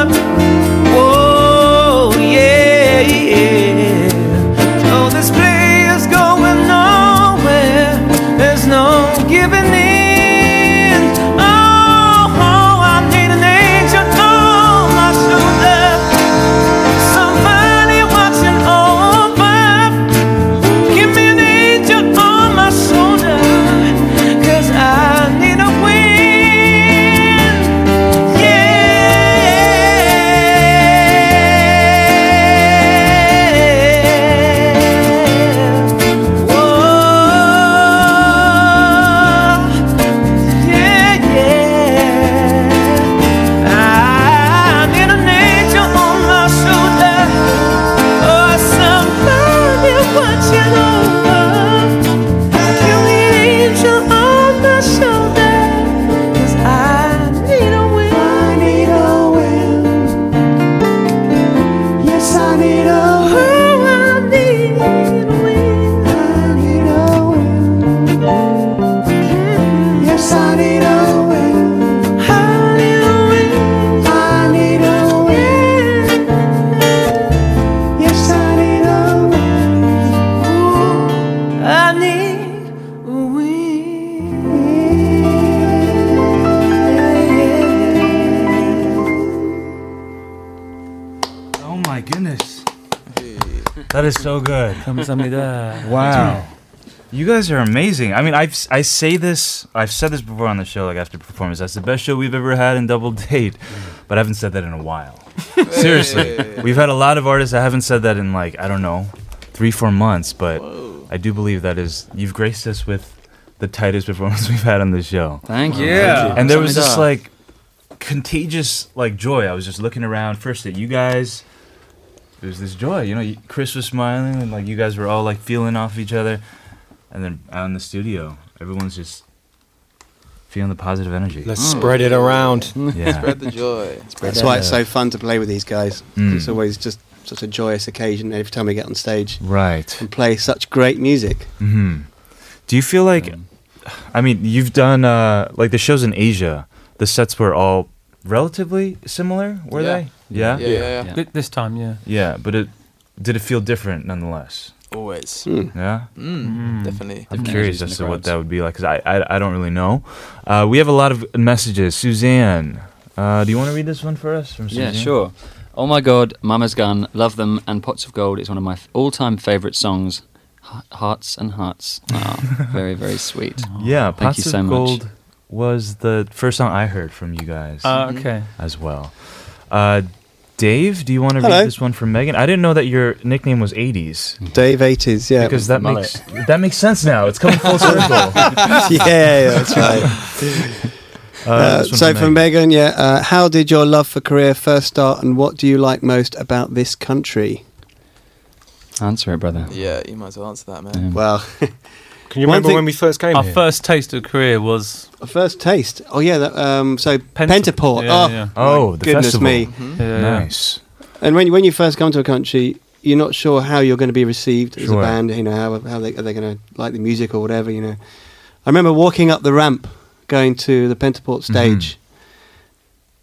감사합니다. [laughs] Wow. You guys are amazing. I mean, I've I say this, I've said this before on the show, like after performance. That's the best show we've ever had in Double Date, but I haven't said that in a while. [laughs] Seriously, we've had a lot of artists. I haven't said that in like I don't know, three four months. But I do believe that is you've graced us with the tightest performance we've [laughs] had on the show. Thank you. Yeah. And there was this 감사합니다. like contagious like joy. I was just looking around first at you guys. there was this joy, you know. Chris was smiling, and like you guys were all like feeling off each other, and then out in the studio, everyone's just feeling the positive energy. Let's spread it around. [laughs] yeah. Spread the joy. That's why it's so fun to play with these guys. Mm. It's always just such a joyous occasion every time we get on stage Right. and play such great music. hmm Do you feel like, I mean, you've done uh, like the shows in Asia. The sets were all relatively similar, were Yeah. they? Yeah? Yeah, yeah, yeah. Th- This time, yeah. Yeah, but it did it feel different nonetheless? Always. Mm. Yeah. Mm, Definitely. I'm Different curious as to what that would be like because I, I I don't really know. Uh, we have a lot of messages. Suzanne, uh, do you want to read this one for us? From Yeah, sure. Oh my God, Mamas Gun, Love Them, and Pots of Gold is one of my f- all-time favorite songs. H- hearts and hearts. Oh, [laughs] very, very sweet. Yeah, Thank Pots you so of much. Gold was the first song I heard from you guys Uh, okay. as well. Uh, Dave, do you want to Hello. read this one from Megan? I didn't know that your nickname was 80s Dave 80s, yeah. because that Mullet. makes that makes sense now. It's coming full [laughs] circle. yeah, that's right. Uh, Uh, so from for Megan, yeah, uh, how did your love for Korea first start, and what do you like most about this country? Answer it, brother. Yeah, you might as well answer that, man. Yeah. Well, [laughs] Can you One remember thing- when we first came Our here? first taste of Korea was a first taste. Oh yeah, that, um, so Pent- Pentaport. Yeah, oh, yeah. Oh, the goodness festival. me! Mhm. yeah, yeah. Nice. And when you- when you first come to a country, you're not sure how you're going to be received as Sure. a band. You know how how they are they going to like the music or whatever. You know, I remember walking up the ramp, going to the Pentaport stage,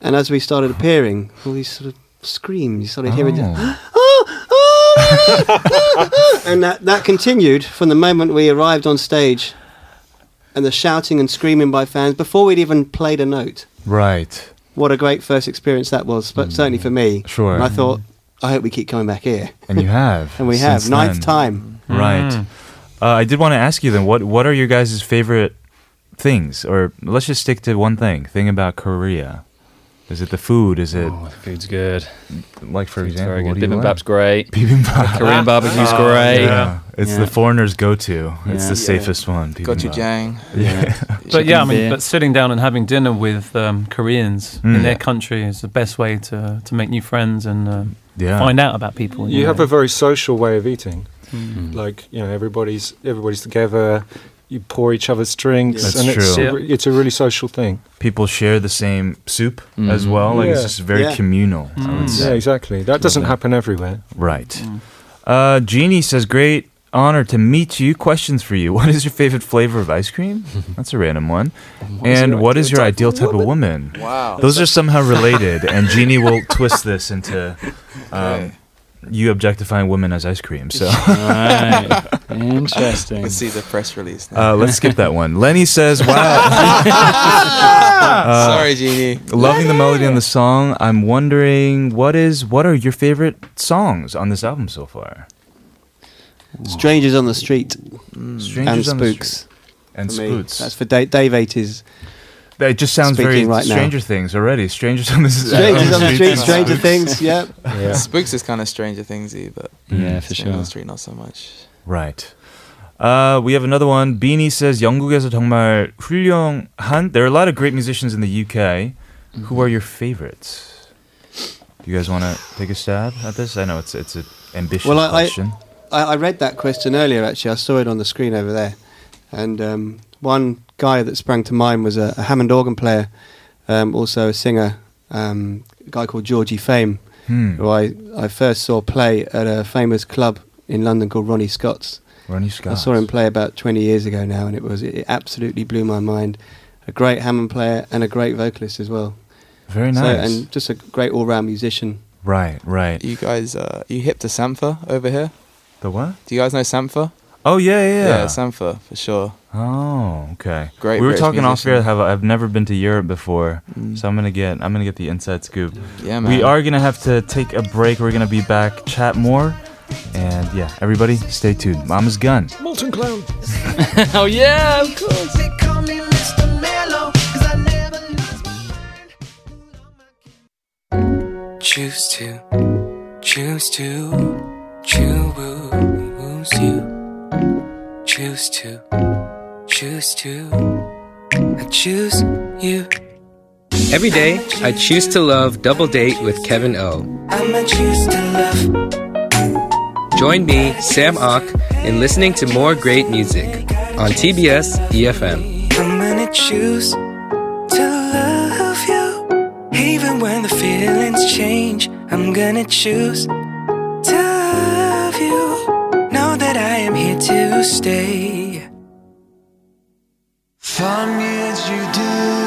and as we started appearing, all these sort of screams. You started hearing. Oh. [gasps] [laughs] And that, that continued from the moment we arrived on stage and the shouting and screaming by fans before we'd even played a note. Right. What a great first experience that was, but certainly for me. Sure. And I thought, I hope we keep coming back here. And you have. [laughs] And we have. Ninth then. time. Right. Mm. Uh, I did want to ask you then, what what are your guys' favorite things? Or let's just stick to one thing. Thing about Korea. Is it the food? Is it Oh, the food's good. like for Food's example? very what good. do Bibimbap's like? great. Bibimbap. Korean barbecue's Oh, great. yeah. It's Yeah. the foreigners' go-to. It's the Yeah. safest one. Gochujang. Yeah. [laughs] But yeah, I mean, but sitting down and having dinner with um, Koreans Mm. in their country is the best way to, to make new friends and uh, yeah. find out about people. You have a very social way of eating. Mm. Like you know, everybody's everybody's together. You pour each other's drinks, That's and it's true. a, re- it's a really social thing. People share the same soup as Mhm. well. Like it's just very Yeah. communal. Mm. Yeah, exactly. That doesn't happen everywhere. Right. Mm. Uh, Jeannie says, "Great honor to meet you. Questions for you. What is your favorite flavor of ice cream? [laughs] That's a random one. and what is your ideal type of woman? Wow. Those are somehow related, and Jeannie will twist this into [laughs] um, you objectifying women as ice cream. So [laughs] Right. Interesting. Let's see the press release. Now. uh, let's skip that one. Lenny says, "Wow." [laughs] Uh, Sorry, Jeannie. Loving the melody on the song. I'm wondering what is what are your favorite songs on this album so far? Strangers on the Street Strangers and on the Street Spooks. and. Spooks. That's for Dave, Dave 80s. It just sounds very Speaking right now. Stranger Things already. Strangers on the Strangers on the Street, Stranger Things, yep. [laughs] Yeah. Spooks is kind of Stranger Thingsy, but Yeah, for Stranger on sure. the Street not so much. Right. Uh, we have another one. Beanie says 영국에서 정말 훌륭한. There are a lot of great musicians in the UK. Who are your favorites? Do you guys want to take a stab at this? I know it's it's an ambitious Well, I- I- question. I, I read that question earlier, actually. I saw it on the screen over there. And um, one guy that sprang to mind was a, a Hammond organ player, um, also a singer, um, a guy called Georgie Fame, hmm. who I, I first saw play at a famous club in London called Ronnie Scott's. Ronnie Scott. I saw him play about 20 years ago now, and it was it absolutely blew my mind. A great Hammond player and a great vocalist as well. Very So, nice. and just a great all-round musician. right, right. You guys, uh, you hip to Sampha over here? The what? Do you guys know Sampha? Oh yeah, yeah. yeah. Sampha for sure. Oh, okay. Great We were British talking off musician. air. Have I've never been to Europe before, Mm. so I'm gonna get I'm gonna get the inside scoop. Yeah, man. We are gonna have to take a break. We're gonna be back, chat more, and yeah, everybody, stay tuned. Mamas Gun. Molten clown. [laughs] oh yeah, of course. Choose to, choose to, choose you. Choose to, choose to, I choose you. Every day, I choose to love Double Date with Kevin O. I'ma choose to love. Join me, Sam Ock, in listening to more great music on TBS EFM. I'm gonna choose to love you. Even when the feelings change, I'm gonna choose to love you. That I am here to stay. Fun me as you do.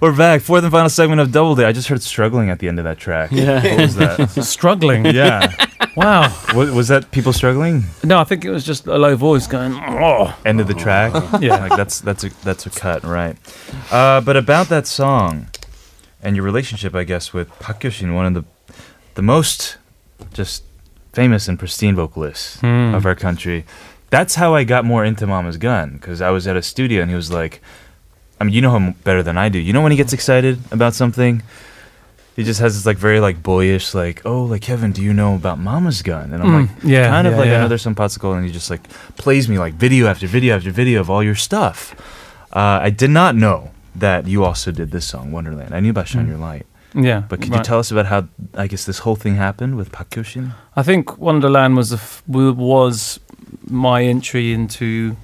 We're back. Fourth and final segment of Double Date. I just heard struggling at the end of that track. Yeah. What was that? [laughs] Struggling. yeah. Wow. Was, was that people struggling? No, I think it was just a low voice going. Oh. End of the track. [laughs] Yeah. Like that's that's a that's a cut, right? Uh, but about that song and your relationship, I guess, with Park Hyo-shin, one of the the most just famous and pristine vocalists Hmm. of our country. That's how I got more into Mamas Gun because I was at a studio and he was like, I mean, you know him better than I do. You know when he gets excited about something, he just has this like very like boyish like, oh, like Kevin, do you know about Mamas Gun? And I'm Mm, like, yeah, kind of yeah, like yeah. another some popsicle, and he just like plays me like video after video after video of all your stuff. Uh, I did not know that you also did this song Wonderland. I knew about Shine Mm. Your Light. Yeah, But could you right. tell us about how I guess this whole thing happened with Park Hyo-shin? I think Wonderland was the f- w- was my entry into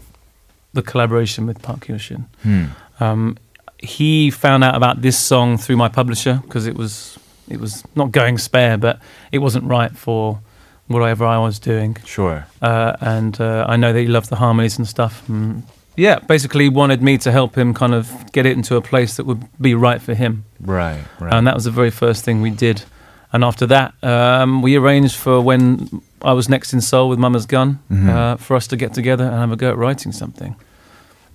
the collaboration with Park Hyoshin. Hmm. Um, he found out about this song through my publisher because it was it was not going spare, but it wasn't right for whatever I was doing. Sure. Uh, and uh, I know that he loved the harmonies and stuff. Mm. Yeah, basically wanted me to help him kind of get it into a place that would be right for him. Right, right. And that was the very first thing we did. And after that, um, we arranged for when I was next in Seoul with Mamas Gun Mhm. uh, for us to get together and have a go at writing something.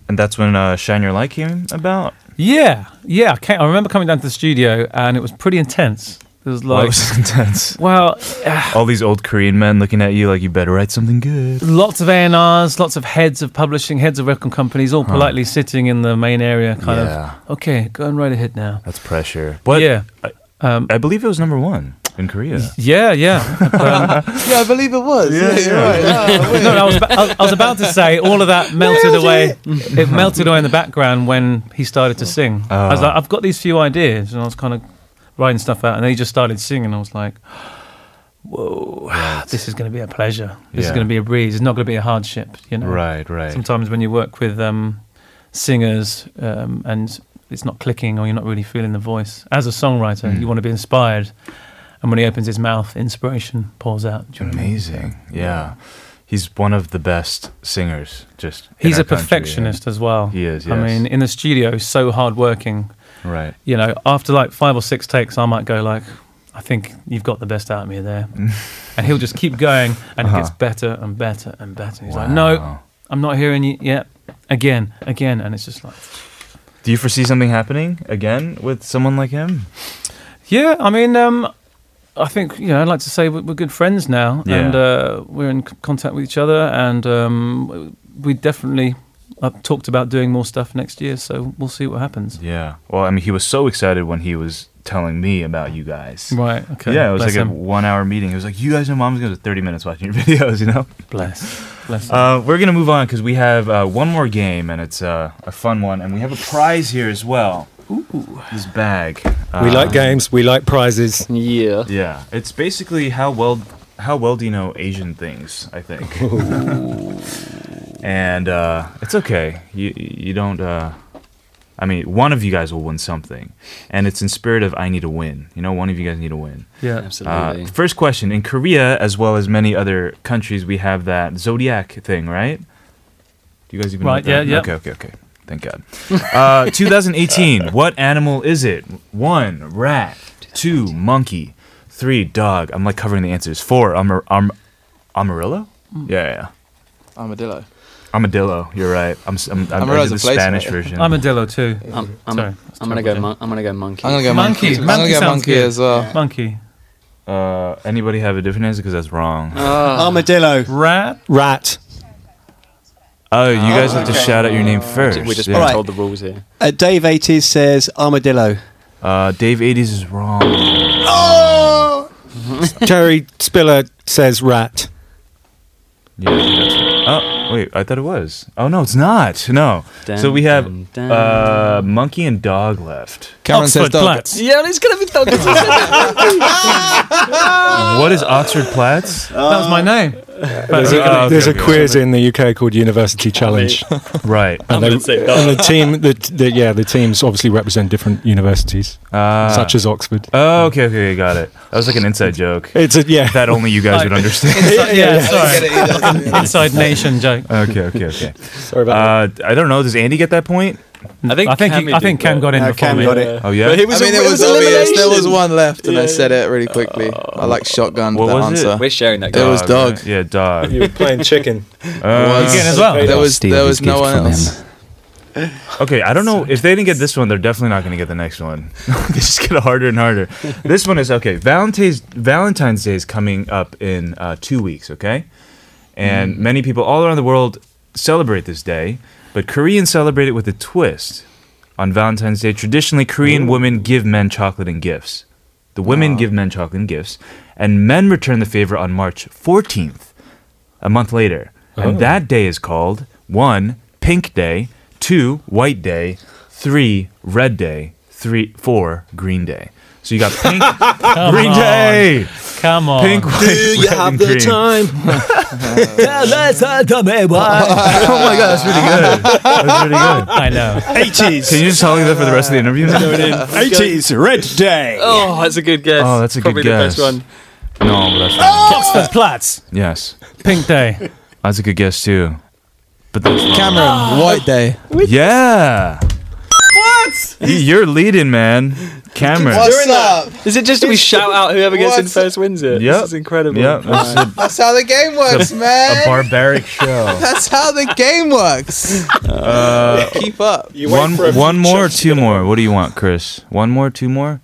And that's when uh, Shine Your Light came about. Yeah, yeah. I, came, I remember coming down to the studio and it was pretty intense. It was like, was [laughs] intense. well, [sighs] All these old Korean men looking at you like you better write something good. lots of A&Rs, lots of heads of publishing, heads of record companies, all Huh. politely sitting in the main area, kind Yeah. of, okay, go and write ahead now. That's pressure. But yeah. I, Um, I believe it was number one in Korea. Yeah, yeah. [laughs] Um, Yeah, I believe it was. Yeah, you're right. Ah, [laughs] wait. no, I was, I was- I was about to say all of that [laughs] melted away. It melted away in the background when he started to sing. I was Oh. like, I've got these few ideas, and I was kind of writing stuff out, and then he just started singing. I was like, whoa, this is going to be a pleasure. This is going to be a breeze. It's not going to be a hardship. You know, Right, right. Sometimes when you work with um, singers um, and it's not clicking or you're not really feeling the voice, as a songwriter, Mm. you want to be inspired. And when he opens his mouth, inspiration pours out. You know what I mean? Amazing. Yeah. He's one of the best singers. Just He's a country, yeah. perfectionist as well. He is. I mean, in the studio, so hardworking. right. You know, after like five or six takes, I might go like, "I think you've got the best out of me there," [laughs] and he'll just keep going, and it gets Uh-huh. better and better and better. He's like, "No, I'm not hearing you yet." Again, again, and it's just like, Do you foresee something happening again with someone like him? yeah. I mean, um, I think you know, I'd like to say we're, we're good friends now, Yeah. and uh, we're in c- contact with each other, and um, we definitely. I've talked about doing more stuff next year, so we'll see what happens. Yeah. Well, I mean, he was so excited when he was telling me about you guys. Right. Okay. Yeah, it was Bless like him. a one-hour meeting. It was like, you guys know mom's going to 30 minutes watching your [laughs] videos, you know? Bless. Bless. Uh, we're gonna move on because we have uh, one more game and it's uh, a fun one, and we have a prize here as well. Ooh, this bag. we Uh, like games. We like prizes. Yeah. Yeah, it's basically how well how well do you know Asian things? I think. [laughs] and uh, it's okay. You you don't. Uh, I mean, one of you guys will win something, and it's in spirit of I need to win. You know, one of you guys need to win. yeah. Absolutely. Uh, first question: In Korea, as well as many other countries, we have that zodiac thing, right? Do you guys even Right, know what that? yeah, yeah. Okay, okay, okay. Thank God. Uh, [laughs] 2018. what animal is it? One, rat. Two, monkey. Three, dog. I'm like covering the answers. Four, armor, arm, armadillo. Hmm. Yeah, yeah. Armadillo. Armadillo. You're right. I'm. s- I'm. I'm, I Armadillo's did a the place, Spanish right? version. Armadillo too. I'm, I'm, Sorry, I'm gonna go. Mon- I'm gonna go monkey. I'm gonna go Monkey. monkey. I'm gonna go sounds monkey good. as well. Monkey. uh, anybody have a different answer? Because that's wrong. Ah. Armadillo. Rat. Rat. Oh, you guys have to shout out your name first. We're just Yeah. being Alright. told the rules here. Uh, Dave 80s says armadillo. Uh, Dave 80s is wrong. Oh! [laughs] Terry Spiller says rat. Yeah, that's it. Oh, wait, I thought it was. Oh, no, it's not. No. so we have Dun, dun, uh, monkey and dog left. Cameron says Oxford dog. Platts. Yeah, it's gonna be dog. [laughs] what is Oxford Platts? [laughs] That was my name. [laughs] There's, a, okay, there's a okay. quiz in the UK called University Challenge, [laughs] Right. [laughs] and, they, and the team, the, the yeah, the teams obviously represent different universities, Uh, such as Oxford. Oh, okay, okay, got it. That was like an inside joke. It's a yeah. That only you guys would understand. Inside, yeah, sorry. Inside Nation joke. okay, okay, okay. Sorry about that. Uh, I don't know. Does Andy get that point? I think I think Cammy he, I think Cam but- got in No, Cam me. got it. Oh, yeah? But he I mean, a- it was an obvious. There was one left, and I said it really quickly. I like shotgun What the was it? answer. We're sharing that. It was dog. right? Yeah, dog. You were playing chicken. [laughs] Uh, Was- Again as well. There was Steal there was no one else. [laughs] Okay, I don't know if they didn't get this one. They're definitely not going to get the next one. [laughs] they just get harder and harder. this one is okay. Valentine's Valentine's Day is coming up in uh, two weeks. Okay, and many people all around the world celebrate this day, but Koreans celebrate it with a twist. On Valentine's Day, traditionally Korean women give men chocolate and gifts. The women give men chocolate and gifts, and men return the favor on March 14th, a month later. And Oh. that day is called one, Pink Day, two, White Day, three, Red Day, three, four, Green Day. So you got Pink, [laughs] Green. Day, Come on. Pink, [laughs] White, red, and green. [laughs] [laughs] oh my god, that's really good. That's pretty good. I know. 80s. Can you just tell me that for the rest of the interview? 80s, Red Day. Oh, that's a good guess. Oh, that's a good Probably guess. the best one. No, but that's oh! wrong. Ketzlerplatz. Yes. Pink Day. That's a good guess too. But that's wrong. Cameron, ah! White Day. Yeah. What? You're leading, man. Cameron. What's up? Is it just we shout out whoever gets in What's- first wins it? Yep. This is incredible. Yep. That's a, That's how the game works, man. a man. barbaric show. [laughs] That's how the game works. Uh, [laughs] Keep up. one one more or two more? What do you want, Chris? One more, two more?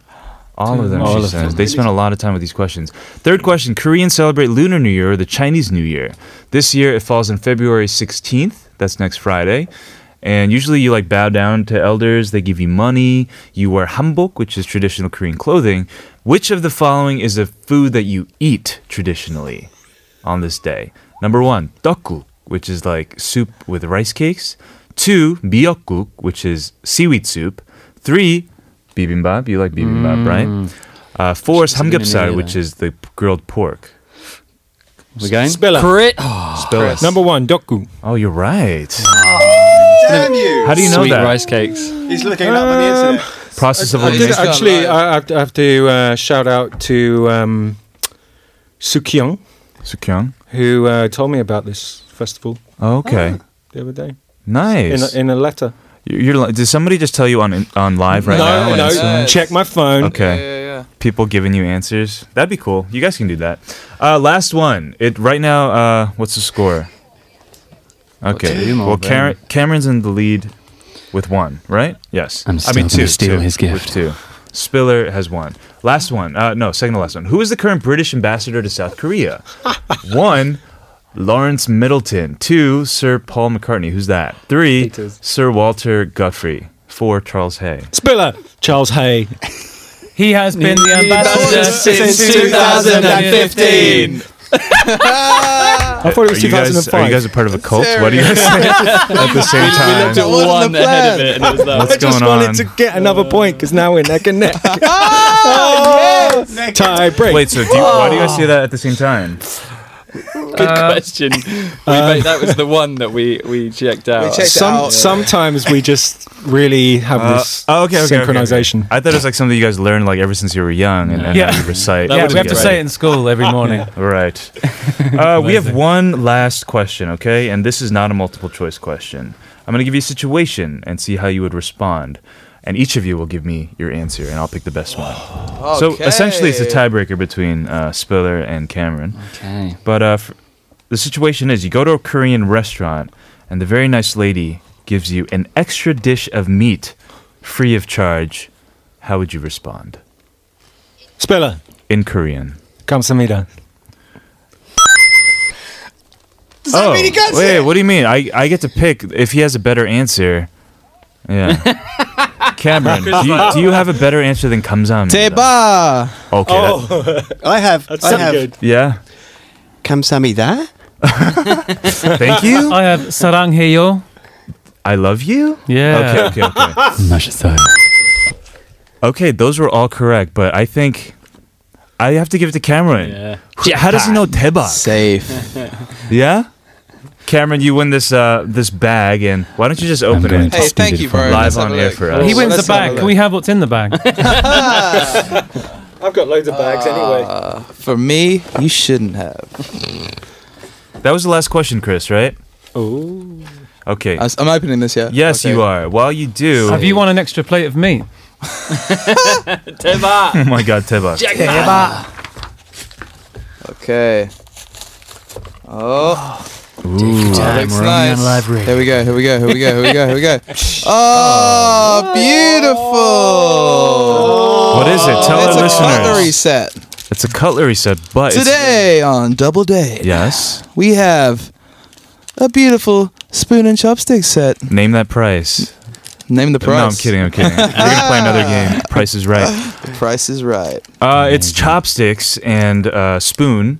All of them, All she of says. them. They spent a lot of time with these questions. Third question Koreans celebrate Lunar New Year or the Chinese New Year. This year it falls on February 16th. That's next Friday. And usually you like bow down to elders, they give you money, you wear hanbok, which is traditional Korean clothing. Which of the following is a food that you eat traditionally on this day? Number one, 떡국, which is like soup with rice cakes. Two, 미역국, which is seaweed soup. Three, bibimbap. You like bibimbap, right? Uh, four is Should've been in samgyeopsal, here, which though. is the grilled pork. We going? Spiller. Crit. Spill us. Number one, Doku. Oh, you're right. Damn you! How do you know Sweet that? rice cakes. He's looking it up on the internet. Process of I did, elimination. actually, I have to, I have to uh, shout out to um, Sukyung, Sukyung. who uh, told me about this festival Oh, okay. the other day in Nice. a, in a letter. You- You're, li- did somebody just tell you on on live right no, now? on no, Instagram? check my phone. Okay. Yeah, yeah, yeah. People giving you answers. That'd be cool. You guys can do that. Uh, last one. It right now. Uh, what's the score? Okay. two more, well, then. Cameron, Cameron's in the lead with one, right? Yes. I'm I mean still gonna two. steal two, his With gift. two. Spiller has one. Last one. Uh, no, second to last one. Who is the current British ambassador to South Korea? [laughs] one. Lawrence Middleton. Two, Sir Paul McCartney. Who's that? Three, Sir Walter Guthrie. Four, Charles Hay. Spiller, Charles Hay. He has been the ambassador Since since 2015. I thought it was Are you, guys, are you guys a part of a cult? What do you guys say [laughs] at the same time? That wasn't the plan. it, and it was that. What's I just going wanted on? to get another point because now we're neck and neck. [laughs] Oh, [laughs] yes, Tie break. Wait, so do you, why do you guys say that at the same time? Good question. [laughs] We made, that was the one that we we checked out. checked- Some, out. sometimes we just really have Uh, this oh, okay, okay, okay, okay. synchronization. I thought it was like something you guys learned like ever since you were young, and, and Yeah. now you recite. Yeah, we have to say it in school every morning. [laughs] Right. [laughs] Uh, we have one last question, okay? And this is not a multiple choice question. I'm going to give you a situation and see how you would respond. And each of you will give me your answer, and I'll pick the best one. So essentially, it's a tiebreaker between uh, Spiller and Cameron. Okay. But uh, f- the situation is you go to a Korean restaurant, and the very nice lady gives you an extra dish of meat free of charge. How would you respond? Spiller In Korean. 감사합니다. Does oh, he got wait, what do you mean? I, I get to pick if he has a better answer. Yeah. [laughs] Cameron, do you, do you have a better answer than 감사합니다? Teba. Okay. Oh. that- I have. That I have. good. Yeah. 감사합니다. Thank [laughs] you. I have 사랑해요. I love you. Yeah. Okay, okay, [laughs] okay. Okay, those were all correct, but I think I have to give it to Cameron. Yeah. How does he know Teba? Safe. [laughs] Yeah? Cameron, you win this uh this bag, and why don't you just open going it to Hey, thank you, bro. live Let's have on a air look. for us? He wins Let's the have a bag. look. Can we have what's in the bag? I've got loads of bags anyway. Uh, for me, you shouldn't have. That was the last question, Chris, right? Oh. Okay. I- I'm opening this, yeah? yes, Okay. you are. While you do, have you won an extra plate of meat? [laughs] Teba! [laughs] oh my God, Teba. Teba! Okay. Oh, Ooh. that looks nice. Here we go. Here we go. Here we go. Here we go. Here we go. [laughs] Oh, beautiful. What is it? Tell it's our a listeners. cutlery set. It's a cutlery set, but it's- Today on Double Date, yes. we have a beautiful spoon and chopstick set. Name that price. Name the price. No, I'm kidding. I'm kidding. We're gonna play another [laughs] game. Price is right. Price is right. Uh, it's chopsticks and uh, spoon,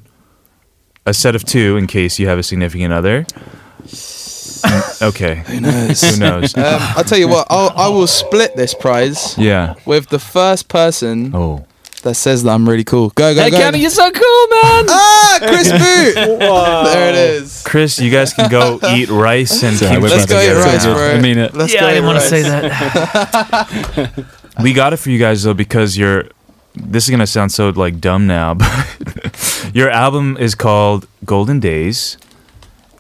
a set of two in case you have a significant other. Mm, okay. [laughs] Who knows? Who knows? Um, I'll tell you what. I'll, I will split this prize yeah. with the first person Oh. That says that I'm really cool. Go go Hey, go. Kevin, you're so cool, man. ah, Chris [laughs] Boot. There it is. Chris, you guys can go [laughs] eat rice and keep Let's go eat rice, bro. I mean it. Let's yeah, go I didn't want to say that. [laughs] We got it for you guys though because you're this is gonna sound so like dumb now, but your album is called Golden Days,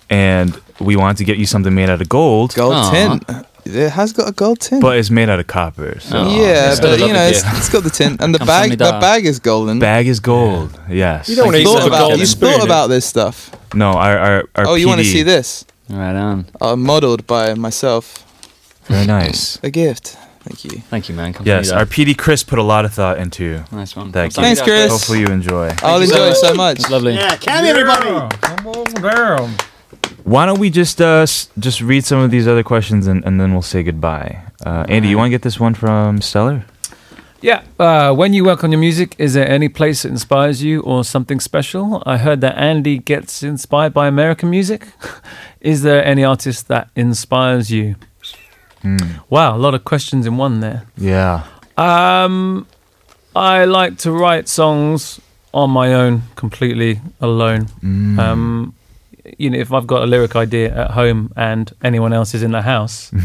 and we wanted to get you something made out of gold. Gold tint. It has got a gold tint. But it's made out of copper. So yeah, but you know, it's, it's got the tint, [laughs] and the bag. The bag is golden. Bag is gold. Yes. You don't want to thought about, you thought about this stuff. No, our our, our Oh, you want to see this? Right on. Uh, modeled by myself. Very nice. A gift. Thank you. Thank you, man. Come Yes, our PD Chris put a lot of thought into Nice one. that Thanks, gift. Chris. Hopefully you enjoy. I'll you so enjoy it so much. much. It's lovely. Yeah, can everybody? Come on down. Why don't we just uh s- just read some of these other questions and, and then we'll say goodbye. Uh, Andy, you want to get this one from Stellar? Yeah. Uh, when you work on your music, is there any place that inspires you or something special? I heard that Andy gets inspired by American music. [laughs] is there any artist that inspires you? Hmm. Wow, a lot of questions in one there. Yeah. Um, I like to write songs on my own, completely alone. Mm. Um, you know, if I've got a lyric idea at home and anyone else is in the house, [laughs]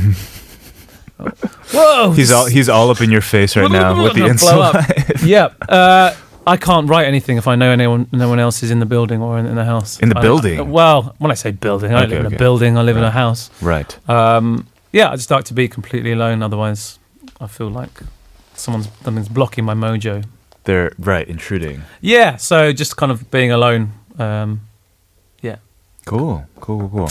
whoa, He's all he's all up in your face right now with the Gonna blow up. inside. [laughs] yeah, uh, I can't write anything if I know anyone, no one else is in the building or in, in the house. In the I- building? well, when I say building, I Okay, live in okay. a building. I live in a house. Right. Um, yeah, I just like to be completely alone. Otherwise, I feel like someone's something's blocking my mojo. They're right intruding. Yeah, so just kind of being alone. Um. Cool, cool, cool, cool.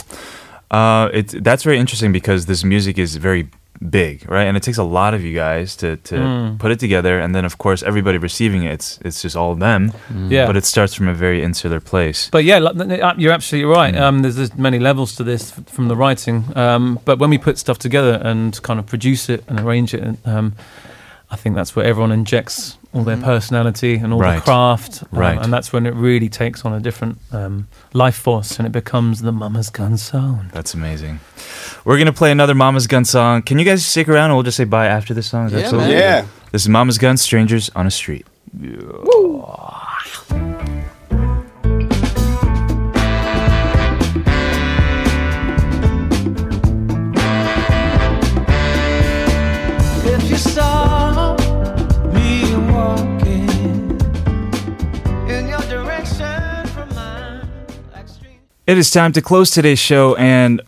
Uh, it's that's very interesting because this music is very big, right? And it takes a lot of you guys to to Mm. put it together, and then of course everybody receiving it. It's it's just all them. Yeah. But it starts from a very insular place. But yeah, n- you're absolutely right. Mm. Um, there's, there's many levels to this from the writing. Um, but when we put stuff together and kind of produce it and arrange it, um, I think that's where everyone injects all their personality and all Right. the craft. um, Right. And that's when it really takes on a different um, life force and it becomes the Mamas Gun sound. That's amazing. We're gonna play another Mamas Gun song. Can you guys stick around? and We'll just say bye after this song. Is Yeah, cool? man. Yeah. This is Mamas Gun, Strangers on a Street. If It is time to close today's show, and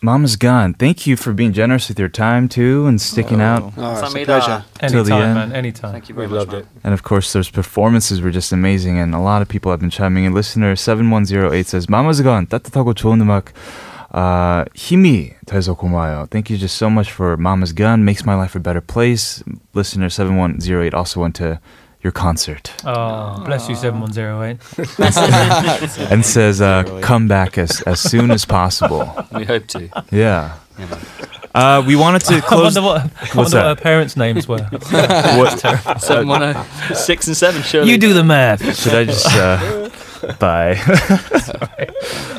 Mamas Gun. Thank you for being generous with your time too and sticking oh. out. Oh, it's, a uh, pleasure. Anytime, the end. man. Anytime. Thank you very we much. Loved it. And of course, those performances were just amazing, and a lot of people have been chiming in. Listener seven one zero eight says, "Mamas Gun. 따뜻하고 좋은 음악." Uh, 힘이 돼서 고마워요. Thank you just so much for Mamas Gun. Makes my life a better place. Listener 7108 also went to your concert Oh, bless you, 7108. [laughs] and says, uh, come back as, as soon as possible. [laughs] We hope to. Yeah. You. Uh, we wanted to [laughs] I close. wonder what, I What's wonder what that? her parents' names were. What- Seven, one, oh, six and seven, surely. you do the math. Should I just uh, bye?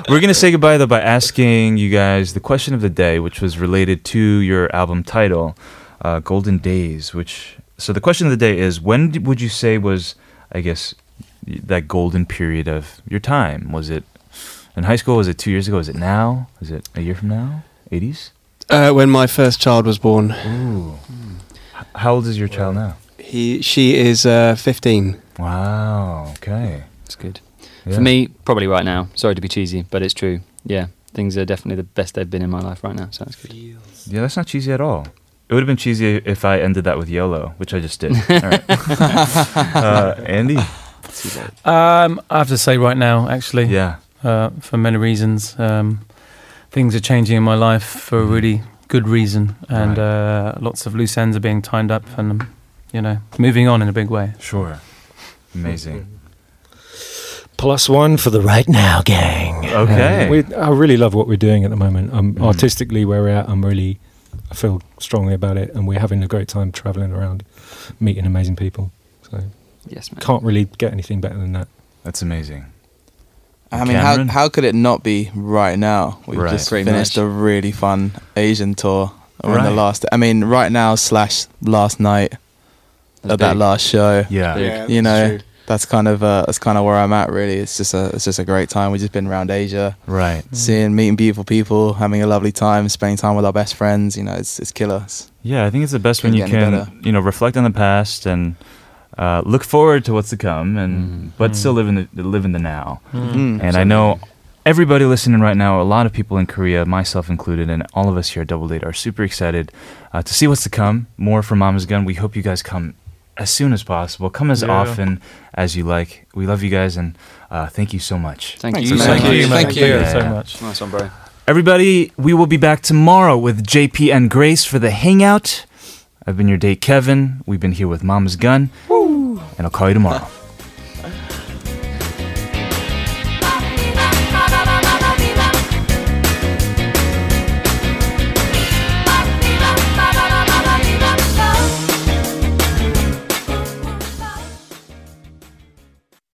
We're gonna say goodbye though by asking you guys the question of the day, which was related to your album title, uh, "Golden Days." Which so the question of the day is: When would you say was, I guess, that golden period of your time? Was it in high school? Was it two years ago? Is it now? Is it a year from now? Eighties? Uh, when my first child was born, Ooh. H- How old is your child now? he she is uh, 15. Wow. Okay. That's good. Yeah. For me, probably right now. Sorry to be cheesy, but it's true. Yeah, things are definitely the best they've been in my life right now, so that's good. Yeah, that's not cheesy at all. It would have been cheesy if I ended that with YOLO, which I just did. [laughs] All right. uh, Andy? Um, I have to say right now, actually, Yeah. uh, for many reasons, um, things are changing in my life for a really good reason, and uh, lots of loose ends are being tied up, and um, you know, moving on in a big way. Sure. Amazing. Plus one for the right now gang. Okay. Um, we, I really love what we're doing at the moment. Um, Mm. Artistically, where we're at, I'm really, I feel strongly about it, and we're having a great time traveling around, meeting amazing people. So Yes, man. can't really get anything better than that. That's amazing. I mean, how Cameron? how could it not be right now? We've Right. just Pretty finished much. a really fun Asian tour. We're in the last. I mean, right now slash last night That's of that last show. Yeah. Yeah, you know, true. That's kind of uh, that's kind of where I'm at. Really, it's just a it's just a great time. We've just been around Asia, Right. seeing, meeting beautiful people, having a lovely time, spending time with our best friends. You know, it's it's killer. Yeah, I think it's the best when you Couldn't get any can, better. you know, reflect on the past and uh, look forward to what's to come, and but still live in the live in the now. Mm. And I know everybody listening right now, a lot of people in Korea, myself included, and all of us here at Double Date are super excited uh, to see what's to come. More from Mamas Gun. We hope you guys come as soon as possible. Come as Yeah. often as you like. We love you guys, and uh, thank you so much. Thank Thanks you so so much. much. man. Thank you. so much. Nice one, bro. Everybody, we will be back tomorrow with JP and Grace for the Hangout. I've been your date, Kevin. We've been here with Mamas Gun. And I'll call you tomorrow.